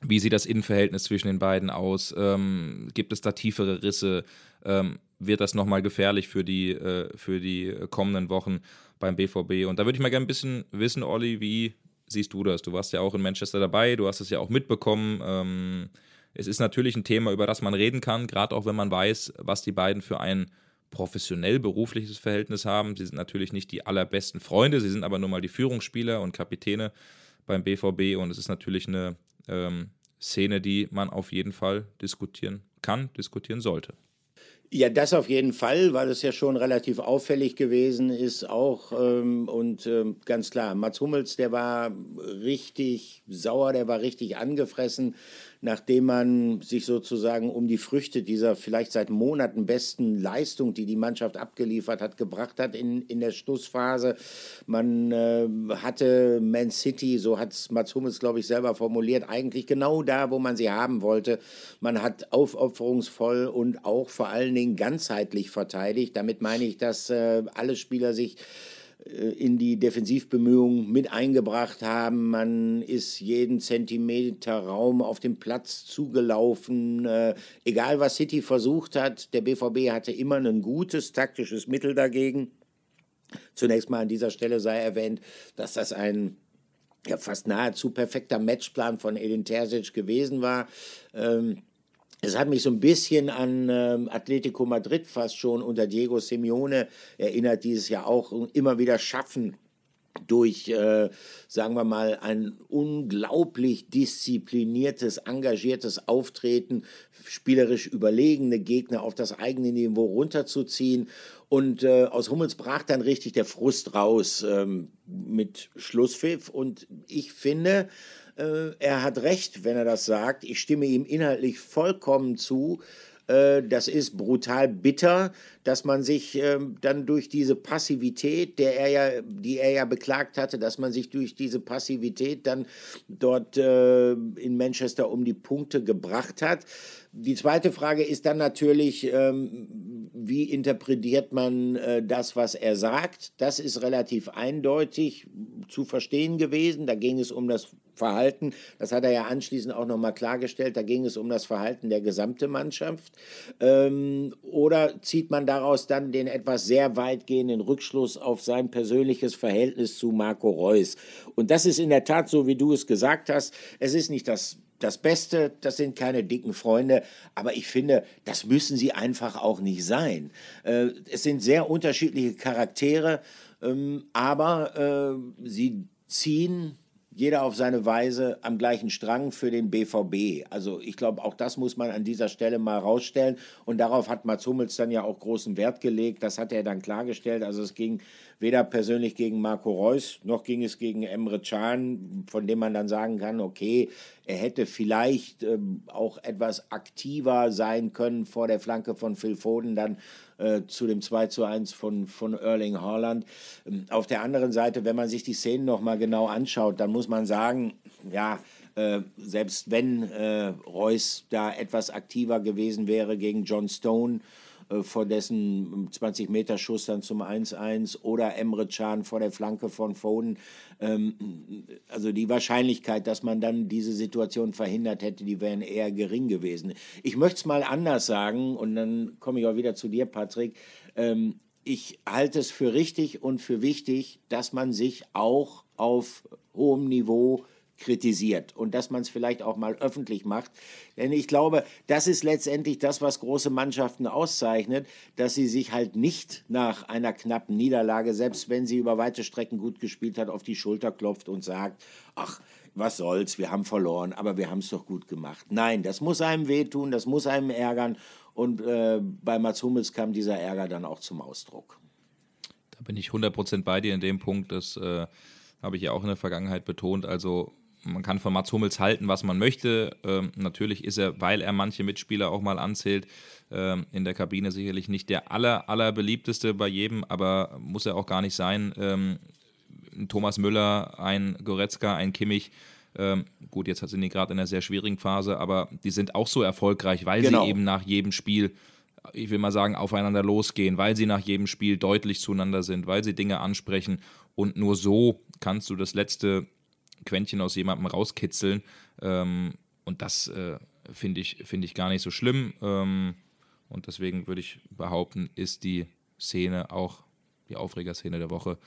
wie sieht das Innenverhältnis zwischen den beiden aus? Ähm, gibt es da tiefere Risse? Ähm, wird das nochmal gefährlich für die, äh, für die kommenden Wochen? Beim BVB. Und da würde ich mal gerne ein bisschen wissen, Olli, wie siehst du das? Du warst ja auch in Manchester dabei, du hast es ja auch mitbekommen. Ähm, es ist natürlich ein Thema, über das man reden kann, gerade auch wenn man weiß, was die beiden für ein professionell berufliches Verhältnis haben. Sie sind natürlich nicht die allerbesten Freunde, sie sind aber nun mal die Führungsspieler und Kapitäne beim BVB und es ist natürlich eine ähm, Szene, die man auf jeden Fall diskutieren kann, diskutieren sollte. Ja, das auf jeden Fall, weil es ja schon relativ auffällig gewesen ist auch. Ähm, und ähm, ganz klar, Mats Hummels, der war richtig sauer, der war richtig angefressen nachdem man sich sozusagen um die Früchte dieser vielleicht seit Monaten besten Leistung, die die Mannschaft abgeliefert hat, gebracht hat in, in der Schlussphase. Man äh, hatte Man City, so hat es Mats Hummels, glaube ich, selber formuliert, eigentlich genau da, wo man sie haben wollte. Man hat aufopferungsvoll und auch vor allen Dingen ganzheitlich verteidigt. Damit meine ich, dass äh, alle Spieler sich in die Defensivbemühungen mit eingebracht haben. Man ist jeden Zentimeter Raum auf dem Platz zugelaufen. Äh, egal was City versucht hat, der BVB hatte immer ein gutes taktisches Mittel dagegen. Zunächst mal an dieser Stelle sei erwähnt, dass das ein ja, fast nahezu perfekter Matchplan von Edin Terzic gewesen war. Ähm, es hat mich so ein bisschen an ähm, Atletico Madrid fast schon unter Diego Simeone erinnert, dieses Jahr auch immer wieder schaffen, durch, äh, sagen wir mal, ein unglaublich diszipliniertes, engagiertes Auftreten, spielerisch überlegene Gegner auf das eigene Niveau runterzuziehen. Und äh, aus Hummels brach dann richtig der Frust raus ähm, mit Schlusspfiff. Und ich finde, er hat recht, wenn er das sagt. Ich stimme ihm inhaltlich vollkommen zu. Äh, das ist brutal bitter, dass man sich ähm, dann durch diese Passivität, der er ja, die er ja beklagt hatte, dass man sich durch diese Passivität dann dort äh, in Manchester um die Punkte gebracht hat. Die zweite Frage ist dann natürlich, ähm, wie interpretiert man äh, das, was er sagt? Das ist relativ eindeutig zu verstehen gewesen. Da ging es um das Verhalten, das hat er ja anschließend auch nochmal klargestellt, da ging es um das Verhalten der gesamten Mannschaft. Ähm, oder zieht man daraus dann den etwas sehr weitgehenden Rückschluss auf sein persönliches Verhältnis zu Marco Reus? Und das ist in der Tat so, wie du es gesagt hast. Es ist nicht das das Beste, das sind keine dicken Freunde, aber ich finde, das müssen sie einfach auch nicht sein. Äh, es sind sehr unterschiedliche Charaktere, ähm, aber äh, sie ziehen jeder auf seine Weise am gleichen Strang für den BVB. Also ich glaube, auch das muss man an dieser Stelle mal rausstellen. Und darauf hat Mats Hummels dann ja auch großen Wert gelegt. Das hat er dann klargestellt. Also es ging weder persönlich gegen Marco Reus, noch ging es gegen Emre Can, von dem man dann sagen kann, okay, er hätte vielleicht ähm, auch etwas aktiver sein können vor der Flanke von Phil Foden dann äh, zu dem 2 zu 1 von, von Erling Haaland. Ähm, auf der anderen Seite, wenn man sich die Szenen nochmal genau anschaut, dann muss man sagen, ja, äh, selbst wenn äh, Reus da etwas aktiver gewesen wäre gegen John Stone, vor dessen 20-Meter-Schuss dann zum 1-1 oder Emre Can vor der Flanke von Foden. Ähm, also die Wahrscheinlichkeit, dass man dann diese Situation verhindert hätte, die wären eher gering gewesen. Ich möchte es mal anders sagen und dann komme ich auch wieder zu dir, Patrick. Ähm, ich halte es für richtig und für wichtig, dass man sich auch auf hohem Niveau kritisiert und dass man es vielleicht auch mal öffentlich macht. Denn ich glaube, das ist letztendlich das, was große Mannschaften auszeichnet, dass sie sich halt nicht nach einer knappen Niederlage, selbst wenn sie über weite Strecken gut gespielt hat, auf die Schulter klopft und sagt, ach, was soll's, wir haben verloren, aber wir haben es doch gut gemacht. Nein, das muss einem wehtun, das muss einem ärgern und äh, bei Mats Hummels kam dieser Ärger dann auch zum Ausdruck. Da bin ich 100% bei dir in dem Punkt, das äh, habe ich ja auch in der Vergangenheit betont. Also man kann von Mats Hummels halten, was man möchte. Ähm, natürlich ist er, weil er manche Mitspieler auch mal anzählt, ähm, in der Kabine sicherlich nicht der aller, aller beliebteste bei jedem, aber muss er auch gar nicht sein. Ähm, Thomas Müller, ein Goretzka, ein Kimmich. Ähm, gut, jetzt sind die gerade in einer sehr schwierigen Phase, aber die sind auch so erfolgreich, weil genau. sie eben nach jedem Spiel, ich will mal sagen, aufeinander losgehen, weil sie nach jedem Spiel deutlich zueinander sind, weil sie Dinge ansprechen. Und nur so kannst du das letzte Quäntchen aus jemandem rauskitzeln. Ähm, und das äh, finde ich, find ich gar nicht so schlimm. Ähm, und deswegen würde ich behaupten, ist die Szene auch die Aufregerszene der Woche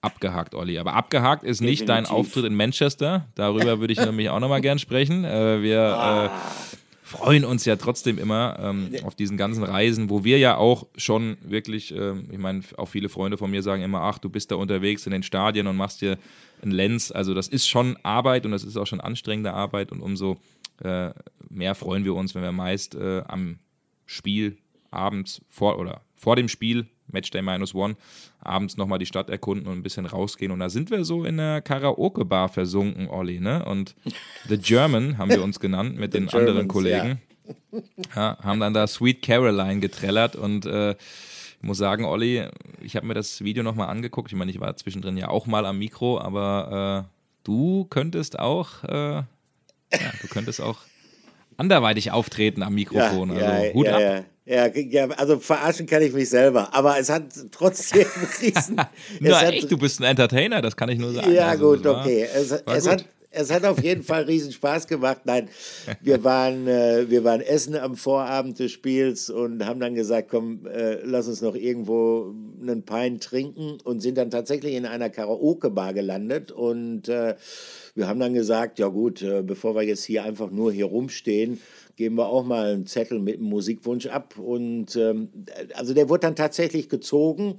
abgehakt, Olli. Aber abgehakt ist nicht Definitiv. dein Auftritt in Manchester. Darüber würde ich nämlich auch nochmal gern sprechen. Äh, wir äh, ah. Freuen uns ja trotzdem immer ähm, auf diesen ganzen Reisen, wo wir ja auch schon wirklich, ähm, ich meine, auch viele Freunde von mir sagen immer, ach, du bist da unterwegs in den Stadien und machst dir ein Lens. Also das ist schon Arbeit und das ist auch schon anstrengende Arbeit und umso äh, mehr freuen wir uns, wenn wir meist äh, am Spiel abends vor oder vor dem Spiel, Matchday minus one, abends nochmal die Stadt erkunden und ein bisschen rausgehen. Und da sind wir so in der Karaoke-Bar versunken, Olli, ne? Und The German haben wir uns genannt mit den Germans, anderen Kollegen. Ja. ja. haben dann da Sweet Caroline getrellert und äh, ich muss sagen, Olli, ich habe mir das Video nochmal angeguckt. Ich meine, ich war zwischendrin ja auch mal am Mikro, aber äh, du könntest auch, äh, ja, du könntest auch anderweitig auftreten am Mikrofon. Ja, also ja, Hut ab. Ja, ja, also verarschen kann ich mich selber, aber es hat trotzdem riesen. Na, echt, du bist ein Entertainer, das kann ich nur sagen. Ja, also, gut, okay. Es, es gut. hat es hat auf jeden Fall riesen Spaß gemacht. Nein, wir waren, äh, wir waren essen am Vorabend des Spiels und haben dann gesagt, komm, äh, lass uns noch irgendwo einen Pein trinken und sind dann tatsächlich in einer Karaoke-Bar gelandet und äh, wir haben dann gesagt, ja gut, äh, bevor wir jetzt hier einfach nur hier rumstehen, geben wir auch mal einen Zettel mit einem Musikwunsch ab und ähm, also der wurde dann tatsächlich gezogen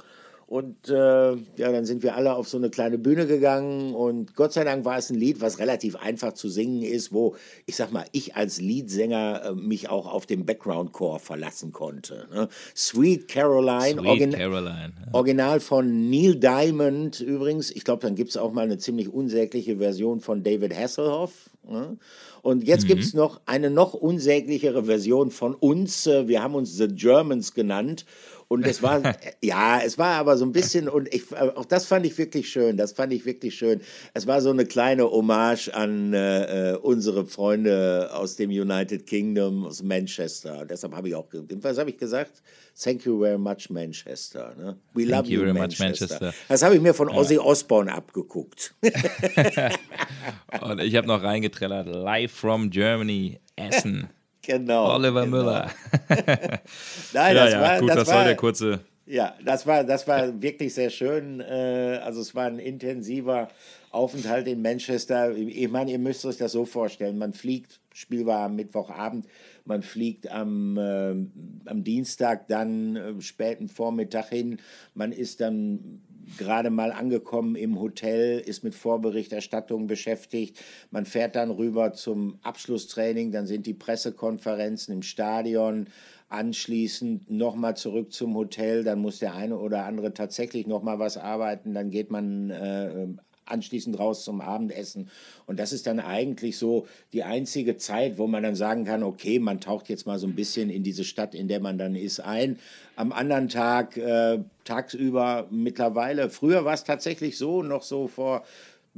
und äh, ja, dann sind wir alle auf so eine kleine Bühne gegangen und Gott sei Dank war es ein Lied, was relativ einfach zu singen ist, wo ich sag mal, ich als Leadsänger äh, mich auch auf den Background-Chor verlassen konnte. Ne? Sweet Caroline, Sweet Origin Caroline ja. Original von Neil Diamond übrigens. Ich glaube, dann gibt es auch mal eine ziemlich unsägliche Version von David Hasselhoff Ne? Und jetzt mhm. gibt es noch eine noch unsäglichere Version von uns. Äh, wir haben uns The Germans genannt. Und es war, ja, es war aber so ein bisschen, und ich, auch das fand ich wirklich schön, das fand ich wirklich schön. Es war so eine kleine Hommage an äh, äh unsere Freunde aus dem United Kingdom, aus Manchester. Deshalb habe ich auch, was habe ich gesagt? Thank you very much, Manchester. Ne? We Thank love you, you Manchester. Manchester. Das habe ich mir von Ozzy ja. Osbourne abgeguckt. und ich habe noch reingetrellert, live from Germany, Essen. Genau. Oliver genau. Müller. Nein, das ja, war. Gut, das, das war, soll der kurze. Ja, das war, das war wirklich sehr schön. Äh, also es war ein intensiver Aufenthalt in Manchester. Ich meine, ihr müsst euch das so vorstellen. Man fliegt, Spiel war am Mittwochabend, man fliegt am, äh, am Dienstag dann äh, späten Vormittag hin. Man ist dann gerade mal angekommen im Hotel, ist mit Vorberichterstattung beschäftigt. Man fährt dann rüber zum Abschlusstraining, dann sind die Pressekonferenzen im Stadion. Anschließend nochmal zurück zum Hotel, dann muss der eine oder andere tatsächlich nochmal was arbeiten, dann geht man äh, anschließend raus zum Abendessen. Und das ist dann eigentlich so die einzige Zeit, wo man dann sagen kann, okay, man taucht jetzt mal so ein bisschen in diese Stadt, in der man dann ist, ein. Am anderen Tag, äh, tagsüber mittlerweile, früher war es tatsächlich so, noch so vor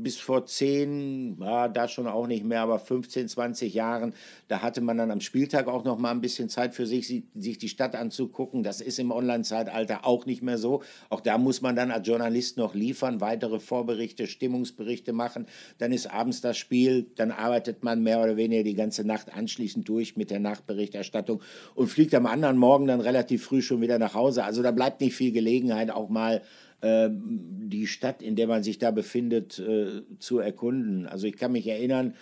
bis vor zehn, ja, da schon auch nicht mehr, aber 15, 20 Jahren, da hatte man dann am Spieltag auch noch mal ein bisschen Zeit für sich, sich die Stadt anzugucken. Das ist im Online-Zeitalter auch nicht mehr so. Auch da muss man dann als Journalist noch liefern, weitere Vorberichte, Stimmungsberichte machen. Dann ist abends das Spiel, dann arbeitet man mehr oder weniger die ganze Nacht anschließend durch mit der Nachberichterstattung und fliegt am anderen Morgen dann relativ früh schon wieder nach Hause. Also da bleibt nicht viel Gelegenheit, auch mal die Stadt, in der man sich da befindet, äh, zu erkunden. Also ich kann mich erinnern,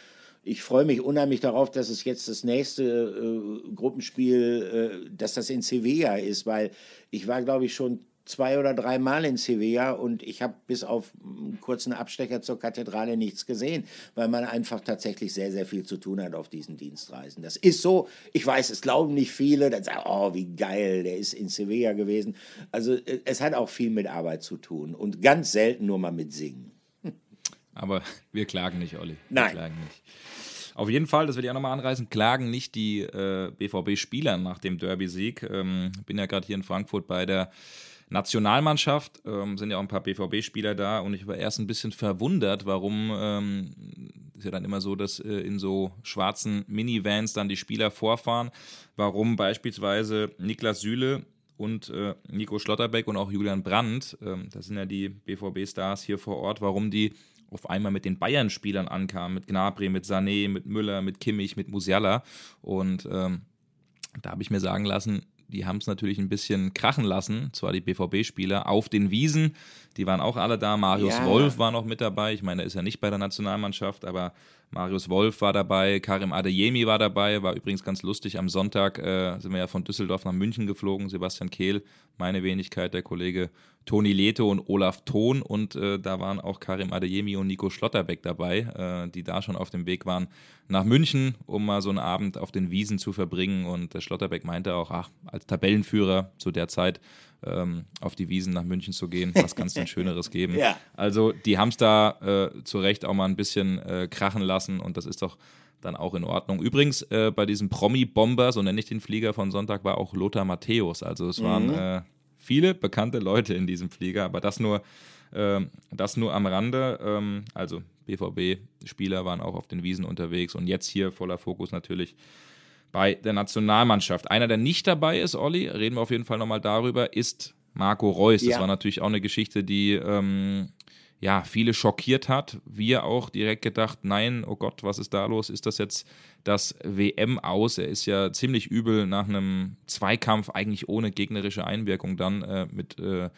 ich freue mich unheimlich darauf, dass es jetzt das nächste äh, Gruppenspiel, äh, dass das in Sevilla ist, weil ich war, glaube ich, schon zwei oder drei Mal in Sevilla und ich habe bis auf einen kurzen Abstecher zur Kathedrale nichts gesehen, weil man einfach tatsächlich sehr, sehr viel zu tun hat auf diesen Dienstreisen. Das ist so, ich weiß, es glauben nicht viele, dann sagen, oh, wie geil, der ist in Sevilla gewesen. Also äh, es hat auch viel mit Arbeit zu tun und ganz selten nur mal mit Singen. Aber wir klagen nicht, Olli. Wir Nein. Klagen nicht. Auf jeden Fall, das werde ich auch nochmal anreißen, klagen nicht die äh, BVB-Spieler nach dem Derby-Sieg. Ähm, bin ja gerade hier in Frankfurt bei der Nationalmannschaft, ähm, sind ja auch ein paar BVB-Spieler da und ich war erst ein bisschen verwundert, warum ähm, ist ja dann immer so, dass äh, in so schwarzen Minivans dann die Spieler vorfahren, warum beispielsweise Niklas Süle und äh, Nico Schlotterbeck und auch Julian Brandt, ähm, das sind ja die BVB-Stars hier vor Ort, warum die auf einmal mit den Bayern-Spielern ankamen, mit Gnabry, mit Sané, mit Müller, mit Kimmich, mit Musiala. Und ähm, da habe ich mir sagen lassen, die haben es natürlich ein bisschen krachen lassen, zwar die BVB-Spieler, auf den Wiesen. Die waren auch alle da. Marius ja. Wolf war noch mit dabei. Ich meine, er ist ja nicht bei der Nationalmannschaft, aber Marius Wolf war dabei, Karim Adeyemi war dabei, war übrigens ganz lustig. Am Sonntag äh, sind wir ja von Düsseldorf nach München geflogen. Sebastian Kehl, meine Wenigkeit, der Kollege Toni Leto und Olaf Thon. Und äh, da waren auch Karim Adeyemi und Nico Schlotterbeck dabei, äh, die da schon auf dem Weg waren nach München, um mal so einen Abend auf den Wiesen zu verbringen. Und der Schlotterbeck meinte auch, ach, als Tabellenführer zu der Zeit ähm, auf die Wiesen nach München zu gehen. Was kann es denn Schöneres geben? Ja. Also die haben es da äh, zu Recht auch mal ein bisschen äh, krachen lassen und das ist doch dann auch in Ordnung. Übrigens, äh, bei diesem Promi-Bomber, so nenne ich den Flieger von Sonntag, war auch Lothar Matthäus. Also es waren mhm. Äh, viele bekannte Leute in diesem Flieger, aber das nur, ähm, das nur am Rande. Ähm, also BVB-Spieler waren auch auf den Wiesen unterwegs und jetzt hier voller Fokus natürlich bei der Nationalmannschaft. Einer, der nicht dabei ist, Olli, reden wir auf jeden Fall nochmal darüber, ist Marco Reus. Das ja. war natürlich auch eine Geschichte, die ähm, ja, viele schockiert hat. Wir auch direkt gedacht, nein, oh Gott, was ist da los? Ist das jetzt das WM aus? Er ist ja ziemlich übel nach einem Zweikampf, eigentlich ohne gegnerische Einwirkung dann äh, mit äh,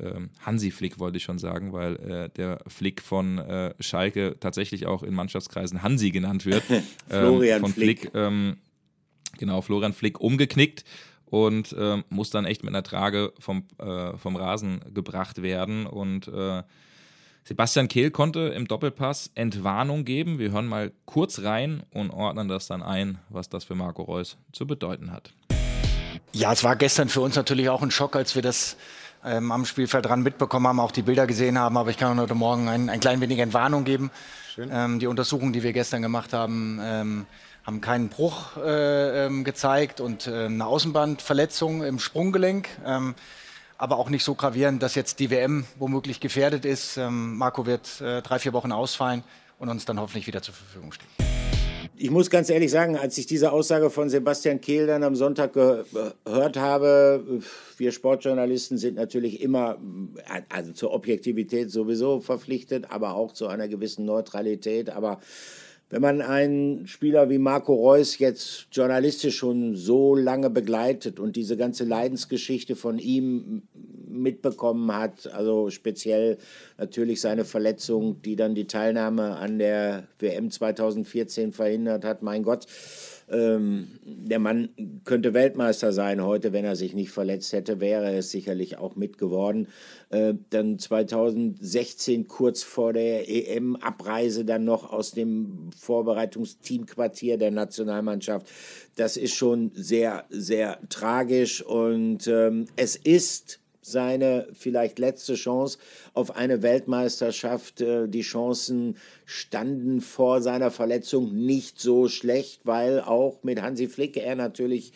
ähm, Hansi Flick wollte ich schon sagen, weil äh, der Flick von äh, Schalke tatsächlich auch in Mannschaftskreisen Hansi genannt wird. Florian ähm, von Flick. Flick ähm, genau, Florian Flick umgeknickt und ähm, muss dann echt mit einer Trage vom, äh, vom Rasen gebracht werden. Und äh, Sebastian Kehl konnte im Doppelpass Entwarnung geben. Wir hören mal kurz rein und ordnen das dann ein, was das für Marco Reus zu bedeuten hat. Ja, es war gestern für uns natürlich auch ein Schock, als wir das ähm, am Spielfeldrand mitbekommen haben, auch die Bilder gesehen haben. Aber ich kann heute Morgen ein, ein klein wenig Entwarnung geben. Ähm, die Untersuchungen, die wir gestern gemacht haben, ähm, haben keinen Bruch äh, ähm, gezeigt und äh, eine Außenbandverletzung im Sprunggelenk. Ähm, aber auch nicht so gravierend, dass jetzt die WM womöglich gefährdet ist. Ähm, Marco wird äh, drei, vier Wochen ausfallen und uns dann hoffentlich wieder zur Verfügung stehen. Ich muss ganz ehrlich sagen, als ich diese Aussage von Sebastian Kehl dann am Sonntag gehört habe, wir Sportjournalisten sind natürlich immer, also zur Objektivität sowieso verpflichtet, aber auch zu einer gewissen Neutralität. Aber wenn man einen Spieler wie Marco Reus jetzt journalistisch schon so lange begleitet und diese ganze Leidensgeschichte von ihm mitbekommen hat, also speziell natürlich seine Verletzung, die dann die Teilnahme an der WM 2014 verhindert hat, mein Gott, ähm, der Mann könnte Weltmeister sein heute, wenn er sich nicht verletzt hätte, wäre es sicherlich auch mit geworden. Äh, dann 2016 kurz vor der EM-Abreise dann noch aus dem Vorbereitungsteamquartier der Nationalmannschaft. Das ist schon sehr, sehr tragisch und ähm, es ist seine vielleicht letzte Chance auf eine Weltmeisterschaft. Äh, die Chancen standen vor seiner Verletzung nicht so schlecht, weil auch mit Hansi Flick er natürlich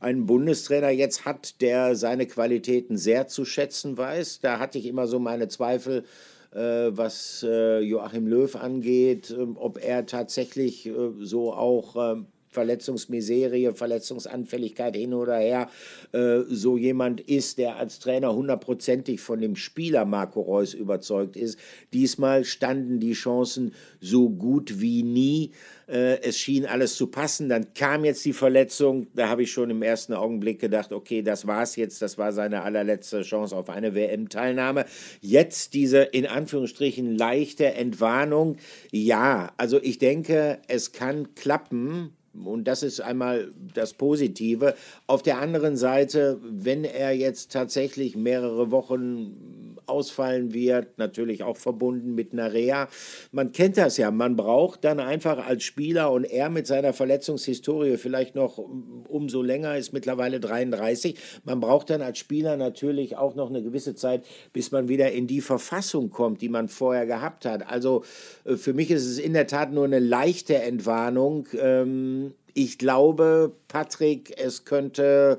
einen Bundestrainer jetzt hat, der seine Qualitäten sehr zu schätzen weiß. Da hatte ich immer so meine Zweifel, äh, was äh, Joachim Löw angeht, ob er tatsächlich so auch Verletzungsmiserie, Verletzungsanfälligkeit hin oder her, äh, so jemand ist, der als Trainer hundertprozentig von dem Spieler Marco Reus überzeugt ist. Diesmal standen die Chancen so gut wie nie. Äh, es schien alles zu passen. Dann kam jetzt die Verletzung. Da habe ich schon im ersten Augenblick gedacht, okay, das war's jetzt. Das war seine allerletzte Chance auf eine WM-Teilnahme. Jetzt diese in Anführungsstrichen leichte Entwarnung. Ja, also ich denke, es kann klappen und das ist einmal das Positive. Auf der anderen Seite, wenn er jetzt tatsächlich mehrere Wochen ausfallen wird, natürlich auch verbunden mit einer Reha. Man kennt das ja, man braucht dann einfach als Spieler und er mit seiner Verletzungshistorie vielleicht noch umso länger, ist mittlerweile 33, man braucht dann als Spieler natürlich auch noch eine gewisse Zeit, bis man wieder in die Verfassung kommt, die man vorher gehabt hat. Also äh, für mich ist es in der Tat nur eine leichte Entwarnung. Ähm, ich glaube, Patrick, es könnte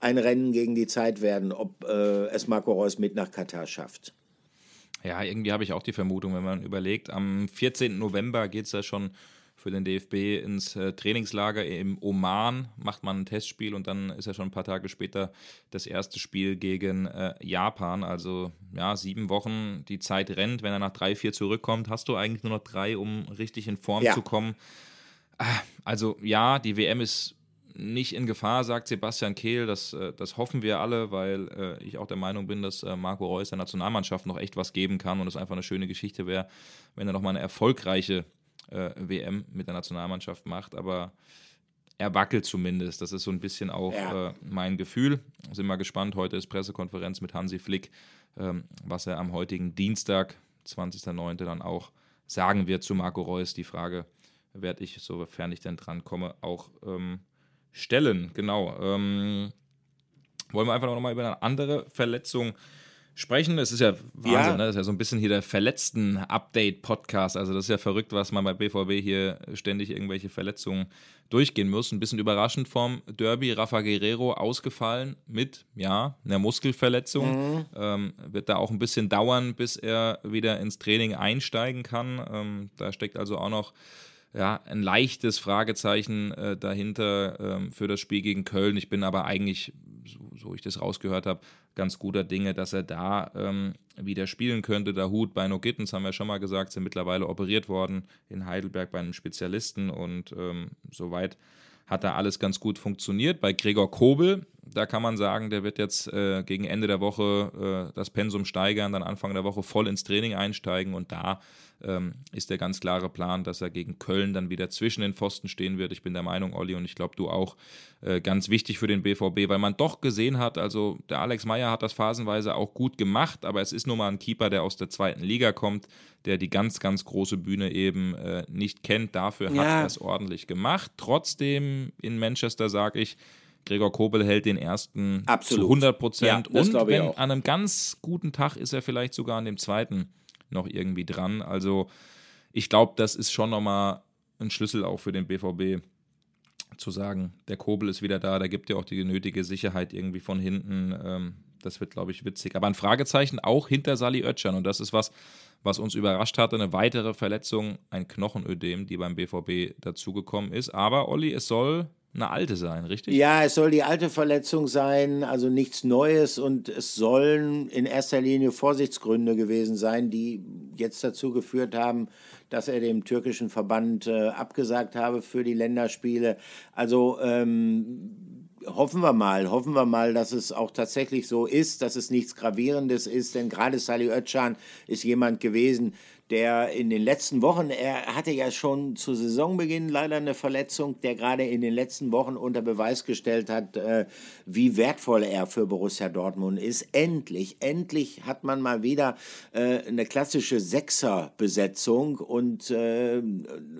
ein Rennen gegen die Zeit werden, ob äh, es Marco Reus mit nach Katar schafft. Ja, irgendwie habe ich auch die Vermutung, wenn man überlegt, am 14. November geht es ja schon für den DFB ins äh, Trainingslager im Oman, macht man ein Testspiel und dann ist ja schon ein paar Tage später das erste Spiel gegen äh, Japan. Also ja, sieben Wochen, die Zeit rennt. Wenn er nach drei, vier zurückkommt, hast du eigentlich nur noch drei, um richtig in Form ja. zu kommen. Also ja, die WM ist nicht in Gefahr, sagt Sebastian Kehl. Das, äh, das hoffen wir alle, weil äh, ich auch der Meinung bin, dass äh, Marco Reus der Nationalmannschaft noch echt was geben kann und es einfach eine schöne Geschichte wäre, wenn er nochmal eine erfolgreiche WM mit der Nationalmannschaft macht. Aber er wackelt zumindest. Das ist so ein bisschen auch ja. äh, mein Gefühl. Sind mal gespannt. Heute ist Pressekonferenz mit Hansi Flick, ähm, was er am heutigen Dienstag, 20.09. dann auch sagen wird zu Marco Reus. Die Frage werde ich, sofern ich denn dran komme, auch ähm, stellen. Genau. Ähm, wollen wir einfach nochmal über eine andere Verletzung sprechen? Es ist ja Wahnsinn, ja. Ne? Das ist ja so ein bisschen hier der Verletzten-Update-Podcast. Also das ist ja verrückt, was man bei BVB hier ständig irgendwelche Verletzungen durchgehen muss. Ein bisschen überraschend vom Derby. Rafa Guerrero ausgefallen mit, ja, einer Muskelverletzung. Mhm. Ähm, wird da auch ein bisschen dauern, bis er wieder ins Training einsteigen kann. Ähm, da steckt also auch noch ja, ein leichtes Fragezeichen äh, dahinter ähm, für das Spiel gegen Köln. Ich bin aber eigentlich, so, so ich das rausgehört habe, ganz guter Dinge, dass er da ähm, wieder spielen könnte. Der Hut bei No Gittens, haben wir schon mal gesagt, sind mittlerweile operiert worden in Heidelberg bei einem Spezialisten und ähm, soweit hat da alles ganz gut funktioniert. Bei Gregor Kobel, da kann man sagen, der wird jetzt äh, gegen Ende der Woche äh, das Pensum steigern, dann Anfang der Woche voll ins Training einsteigen und da ähm, ist der ganz klare Plan, dass er gegen Köln dann wieder zwischen den Pfosten stehen wird. Ich bin der Meinung, Olli, und ich glaube, du auch, äh, ganz wichtig für den BVB, weil man doch gesehen hat, also der Alex Meyer hat das phasenweise auch gut gemacht, aber es ist nun mal ein Keeper, der aus der zweiten Liga kommt, der die ganz, ganz große Bühne eben äh, nicht kennt. Dafür ja. hat er es ordentlich gemacht. Trotzdem in Manchester sage ich, Gregor Kobel hält den ersten Absolut. zu 100 Prozent. Ja, und wenn an einem ganz guten Tag ist er vielleicht sogar an dem zweiten noch irgendwie dran. Also ich glaube, das ist schon nochmal ein Schlüssel auch für den BVB zu sagen, der Kobel ist wieder da, da gibt ja auch die nötige Sicherheit irgendwie von hinten. Ähm, das wird, glaube ich, witzig. Aber ein Fragezeichen auch hinter Sali Oetschan. Und das ist was, was uns überrascht hatte. Eine weitere Verletzung, ein Knochenödem, die beim BVB dazugekommen ist. Aber Olli, es soll eine alte sein, richtig? Ja, es soll die alte Verletzung sein, also nichts Neues und es sollen in erster Linie Vorsichtsgründe gewesen sein, die jetzt dazu geführt haben, dass er dem türkischen Verband äh, abgesagt habe für die Länderspiele. Also ähm, hoffen wir mal, hoffen wir mal, dass es auch tatsächlich so ist, dass es nichts Gravierendes ist, denn gerade Salih Özcan ist jemand gewesen, der in den letzten Wochen, er hatte ja schon zu Saisonbeginn leider eine Verletzung, der gerade in den letzten Wochen unter Beweis gestellt hat, äh, wie wertvoll er für Borussia Dortmund ist. Endlich, endlich hat man mal wieder äh, eine klassische Sechser-Besetzung und äh,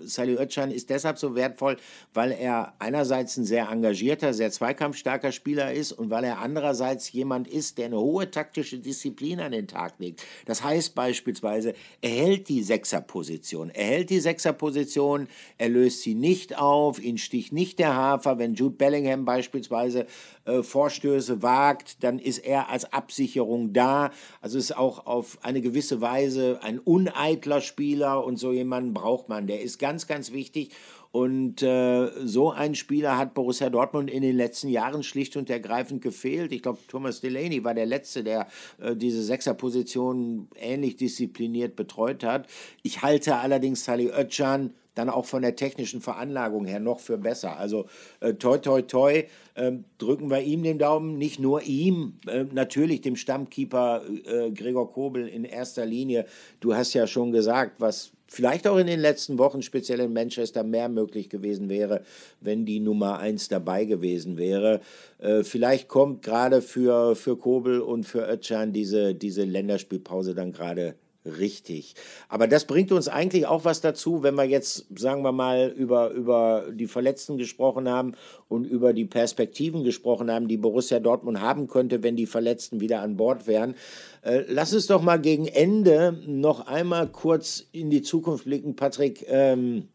Salih Özcan ist deshalb so wertvoll, weil er einerseits ein sehr engagierter, sehr zweikampfstarker Spieler ist und weil er andererseits jemand ist, der eine hohe taktische Disziplin an den Tag legt. Das heißt beispielsweise, er hält die Sechserposition. Er hält die Sechserposition, er löst sie nicht auf, ihn sticht nicht der Hafer. Wenn Jude Bellingham beispielsweise äh, Vorstöße wagt, dann ist er als Absicherung da. Also ist auch auf eine gewisse Weise ein uneitler Spieler und so jemanden braucht man. Der ist ganz, ganz wichtig. Und äh, so ein Spieler hat Borussia Dortmund in den letzten Jahren schlicht und ergreifend gefehlt. Ich glaube, Thomas Delaney war der Letzte, der äh, diese Sechserposition ähnlich diszipliniert betreut hat. Ich halte allerdings Salih Özcan dann auch von der technischen Veranlagung her noch für besser. Also äh, toi, toi, toi, äh, drücken wir ihm den Daumen, nicht nur ihm, äh, natürlich dem Stammkeeper äh, Gregor Kobel in erster Linie. Du hast ja schon gesagt, was vielleicht auch in den letzten Wochen, speziell in Manchester, mehr möglich gewesen wäre, wenn die Nummer eins dabei gewesen wäre. Äh, vielleicht kommt gerade für, für Kobel und für Özcan diese, diese Länderspielpause dann gerade richtig. Aber das bringt uns eigentlich auch was dazu, wenn wir jetzt, sagen wir mal, über, über die Verletzten gesprochen haben und über die Perspektiven gesprochen haben, die Borussia Dortmund haben könnte, wenn die Verletzten wieder an Bord wären. Äh, lass uns doch mal gegen Ende noch einmal kurz in die Zukunft blicken, Patrick. Ähm,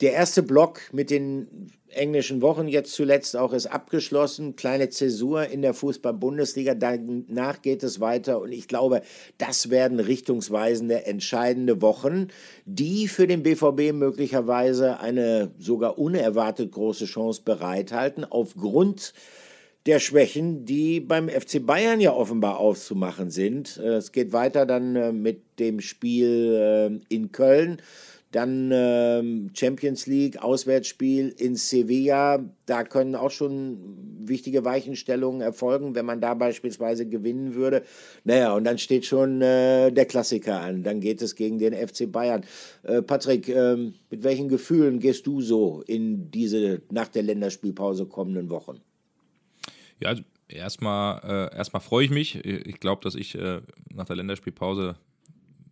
der erste Block mit den englischen Wochen jetzt zuletzt auch ist abgeschlossen. Kleine Zäsur in der Fußball-Bundesliga. Danach geht es weiter und ich glaube, das werden richtungsweisende, entscheidende Wochen, die für den BVB möglicherweise eine sogar unerwartet große Chance bereithalten, aufgrund der Schwächen, die beim FC Bayern ja offenbar auszumachen sind. Es geht weiter dann äh, mit dem Spiel äh, in Köln. Dann ähm, Champions League, Auswärtsspiel in Sevilla. Da können auch schon wichtige Weichenstellungen erfolgen, wenn man da beispielsweise gewinnen würde. Naja, und dann steht schon äh, der Klassiker an. Dann geht es gegen den FC Bayern. Äh, Patrick, ähm, mit welchen Gefühlen gehst du so in diese nach der Länderspielpause kommenden Wochen? Ja, erstmal äh, erstmal freue ich mich. Ich glaube, dass ich äh, nach der Länderspielpause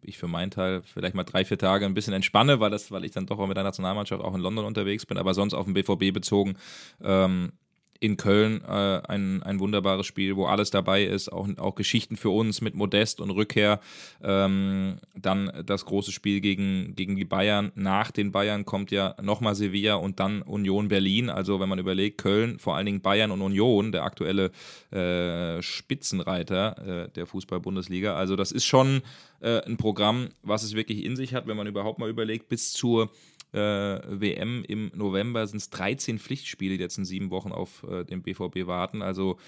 ich für meinen Teil vielleicht mal drei, vier Tage ein bisschen entspanne, weil, das, weil ich dann doch auch mit der Nationalmannschaft auch in London unterwegs bin, aber sonst auf den BVB bezogen. Ähm, in Köln äh, ein, ein wunderbares Spiel, wo alles dabei ist, auch, auch Geschichten für uns mit Modest und Rückkehr. Ähm, dann das große Spiel gegen, gegen die Bayern. Nach den Bayern kommt ja nochmal Sevilla und dann Union Berlin. Also wenn man überlegt, Köln, vor allen Dingen Bayern und Union, der aktuelle äh, Spitzenreiter äh, der Fußball-Bundesliga. Also das ist schon äh, ein Programm, was es wirklich in sich hat, wenn man überhaupt mal überlegt, bis zur äh, WM im November sind es 13 Pflichtspiele, die jetzt in sieben Wochen auf äh, den BVB warten. Also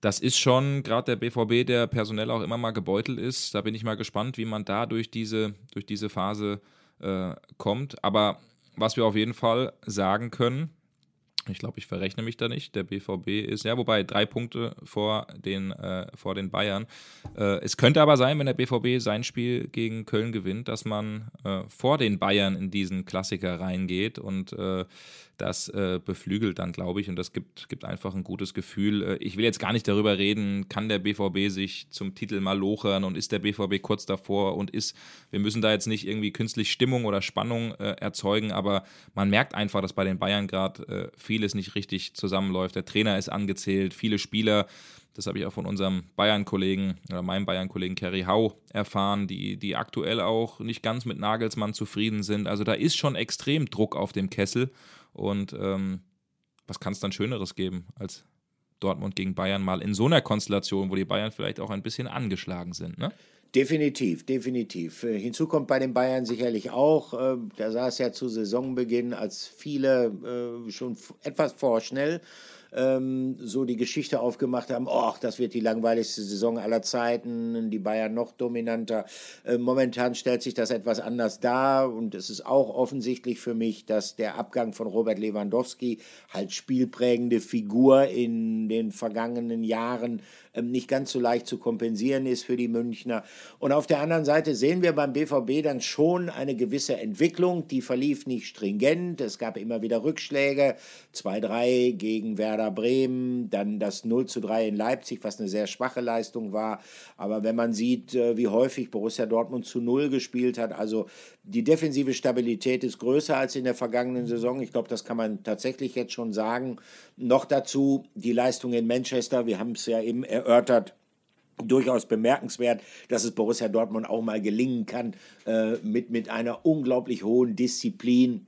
das ist schon gerade der BVB, der personell auch immer mal gebeutelt ist. Da bin ich mal gespannt, wie man da durch diese, durch diese Phase äh, kommt. Aber was wir auf jeden Fall sagen können, ich glaube, ich verrechne mich da nicht. Der BVB ist, ja, wobei drei Punkte vor den, äh, vor den Bayern. Äh, es könnte aber sein, wenn der BVB sein Spiel gegen Köln gewinnt, dass man äh, vor den Bayern in diesen Klassiker reingeht und äh, das äh, beflügelt dann, glaube ich, und das gibt, gibt einfach ein gutes Gefühl. Äh, ich will jetzt gar nicht darüber reden, kann der BVB sich zum Titel mal lochern und ist der BVB kurz davor und ist, wir müssen da jetzt nicht irgendwie künstlich Stimmung oder Spannung erzeugen, aber man merkt einfach, dass bei den Bayern gerade viel vieles nicht richtig zusammenläuft. Der Trainer ist angezählt, viele Spieler, das habe ich auch von unserem Bayern-Kollegen oder meinem Bayern-Kollegen Kerry Hau erfahren, die, die aktuell auch nicht ganz mit Nagelsmann zufrieden sind. Also da ist schon extrem Druck auf dem Kessel. Und ähm, was kann es dann Schöneres geben als Dortmund gegen Bayern mal in so einer Konstellation, wo die Bayern vielleicht auch ein bisschen angeschlagen sind, ne? Definitiv, definitiv. Äh, hinzu kommt bei den Bayern sicherlich auch, äh, da sah es ja zu Saisonbeginn als viele äh, schon etwas vorschnell ähm, so die Geschichte aufgemacht haben, oh, das wird die langweiligste Saison aller Zeiten, die Bayern noch dominanter. Äh, momentan stellt sich das etwas anders dar und es ist auch offensichtlich für mich, dass der Abgang von Robert Lewandowski, halt spielprägende Figur in den vergangenen Jahren, nicht ganz so leicht zu kompensieren ist für die Münchner. Und auf der anderen Seite sehen wir beim BVB dann schon eine gewisse Entwicklung, die verlief nicht stringent. Es gab immer wieder Rückschläge, 2-3 gegen Werder Bremen, dann das 0 3 in Leipzig, was eine sehr schwache Leistung war. Aber wenn man sieht, äh, wie häufig Borussia Dortmund zu Null gespielt hat, also die defensive Stabilität ist größer als in der vergangenen Saison. Ich glaube, das kann man tatsächlich jetzt schon sagen. Noch dazu die Leistung in Manchester. Wir haben es ja eben erörtert. Durchaus bemerkenswert, dass es Borussia Dortmund auch mal gelingen kann, äh, mit, mit einer unglaublich hohen Disziplin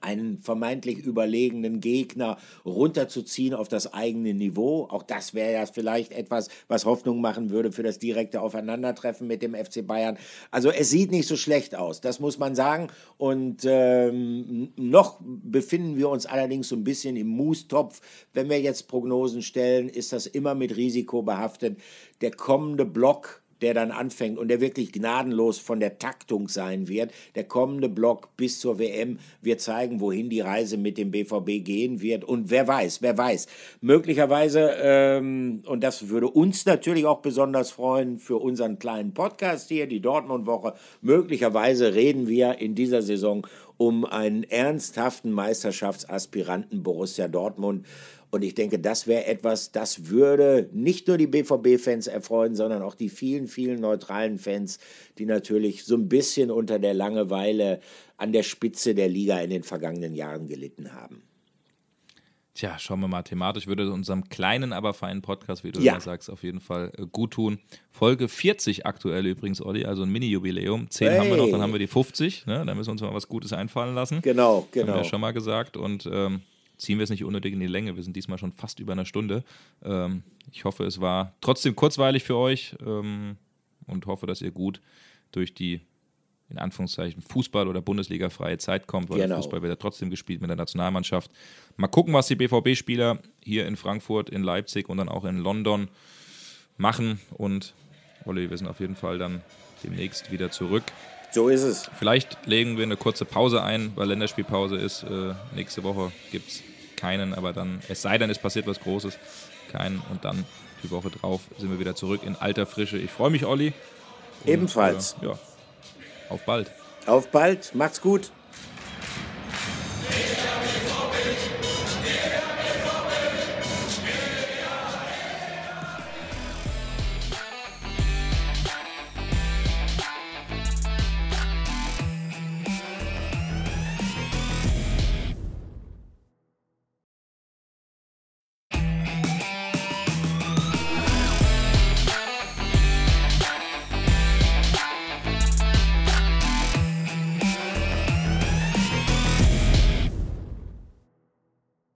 einen vermeintlich überlegenen Gegner runterzuziehen auf das eigene Niveau. Auch das wäre ja vielleicht etwas, was Hoffnung machen würde für das direkte Aufeinandertreffen mit dem FC Bayern. Also es sieht nicht so schlecht aus, das muss man sagen. Und ähm, noch befinden wir uns allerdings so ein bisschen im Mustopf. Wenn wir jetzt Prognosen stellen, ist das immer mit Risiko behaftet. Der kommende Block der dann anfängt und der wirklich gnadenlos von der Taktung sein wird. Der kommende Block bis zur WM wird zeigen, wohin die Reise mit dem BVB gehen wird. Und wer weiß, wer weiß. Möglicherweise, ähm, und das würde uns natürlich auch besonders freuen für unseren kleinen Podcast hier, die Dortmund-Woche, möglicherweise reden wir in dieser Saison um einen ernsthaften Meisterschaftsaspiranten Borussia Dortmund. Und ich denke, das wäre etwas, das würde nicht nur die BVB-Fans erfreuen, sondern auch die vielen, vielen neutralen Fans, die natürlich so ein bisschen unter der Langeweile an der Spitze der Liga in den vergangenen Jahren gelitten haben. Tja, schauen wir mal. Thematisch würde unserem kleinen, aber feinen Podcast, wie du ja. sagst, auf jeden Fall äh, gut tun. Folge 40 aktuell übrigens, Olli, also ein Mini-Jubiläum. 10 hey. haben wir noch, dann haben wir die 50. Ne? Da müssen wir uns mal was Gutes einfallen lassen. Genau, genau. Haben wir ja genau. schon mal gesagt. Und ähm, ziehen wir es nicht unnötig in die Länge. Wir sind diesmal schon fast über eine Stunde. Ähm, ich hoffe, es war trotzdem kurzweilig für euch ähm, und hoffe, dass ihr gut durch die in Anführungszeichen Fußball- oder Bundesliga-freie Zeit kommt, weil genau. Fußball wird ja trotzdem gespielt mit der Nationalmannschaft. Mal gucken, was die BVB-Spieler hier in Frankfurt, in Leipzig und dann auch in London machen. Und Olli, wir sind auf jeden Fall dann demnächst wieder zurück. So ist es. Vielleicht legen wir eine kurze Pause ein, weil Länderspielpause ist. Äh, nächste Woche gibt es keinen, aber dann, es sei denn, es passiert was Großes, keinen. Und dann die Woche drauf sind wir wieder zurück in alter Frische. Ich freue mich, Olli. Und, Ebenfalls. Äh, ja, auf bald. Auf bald. Macht's gut.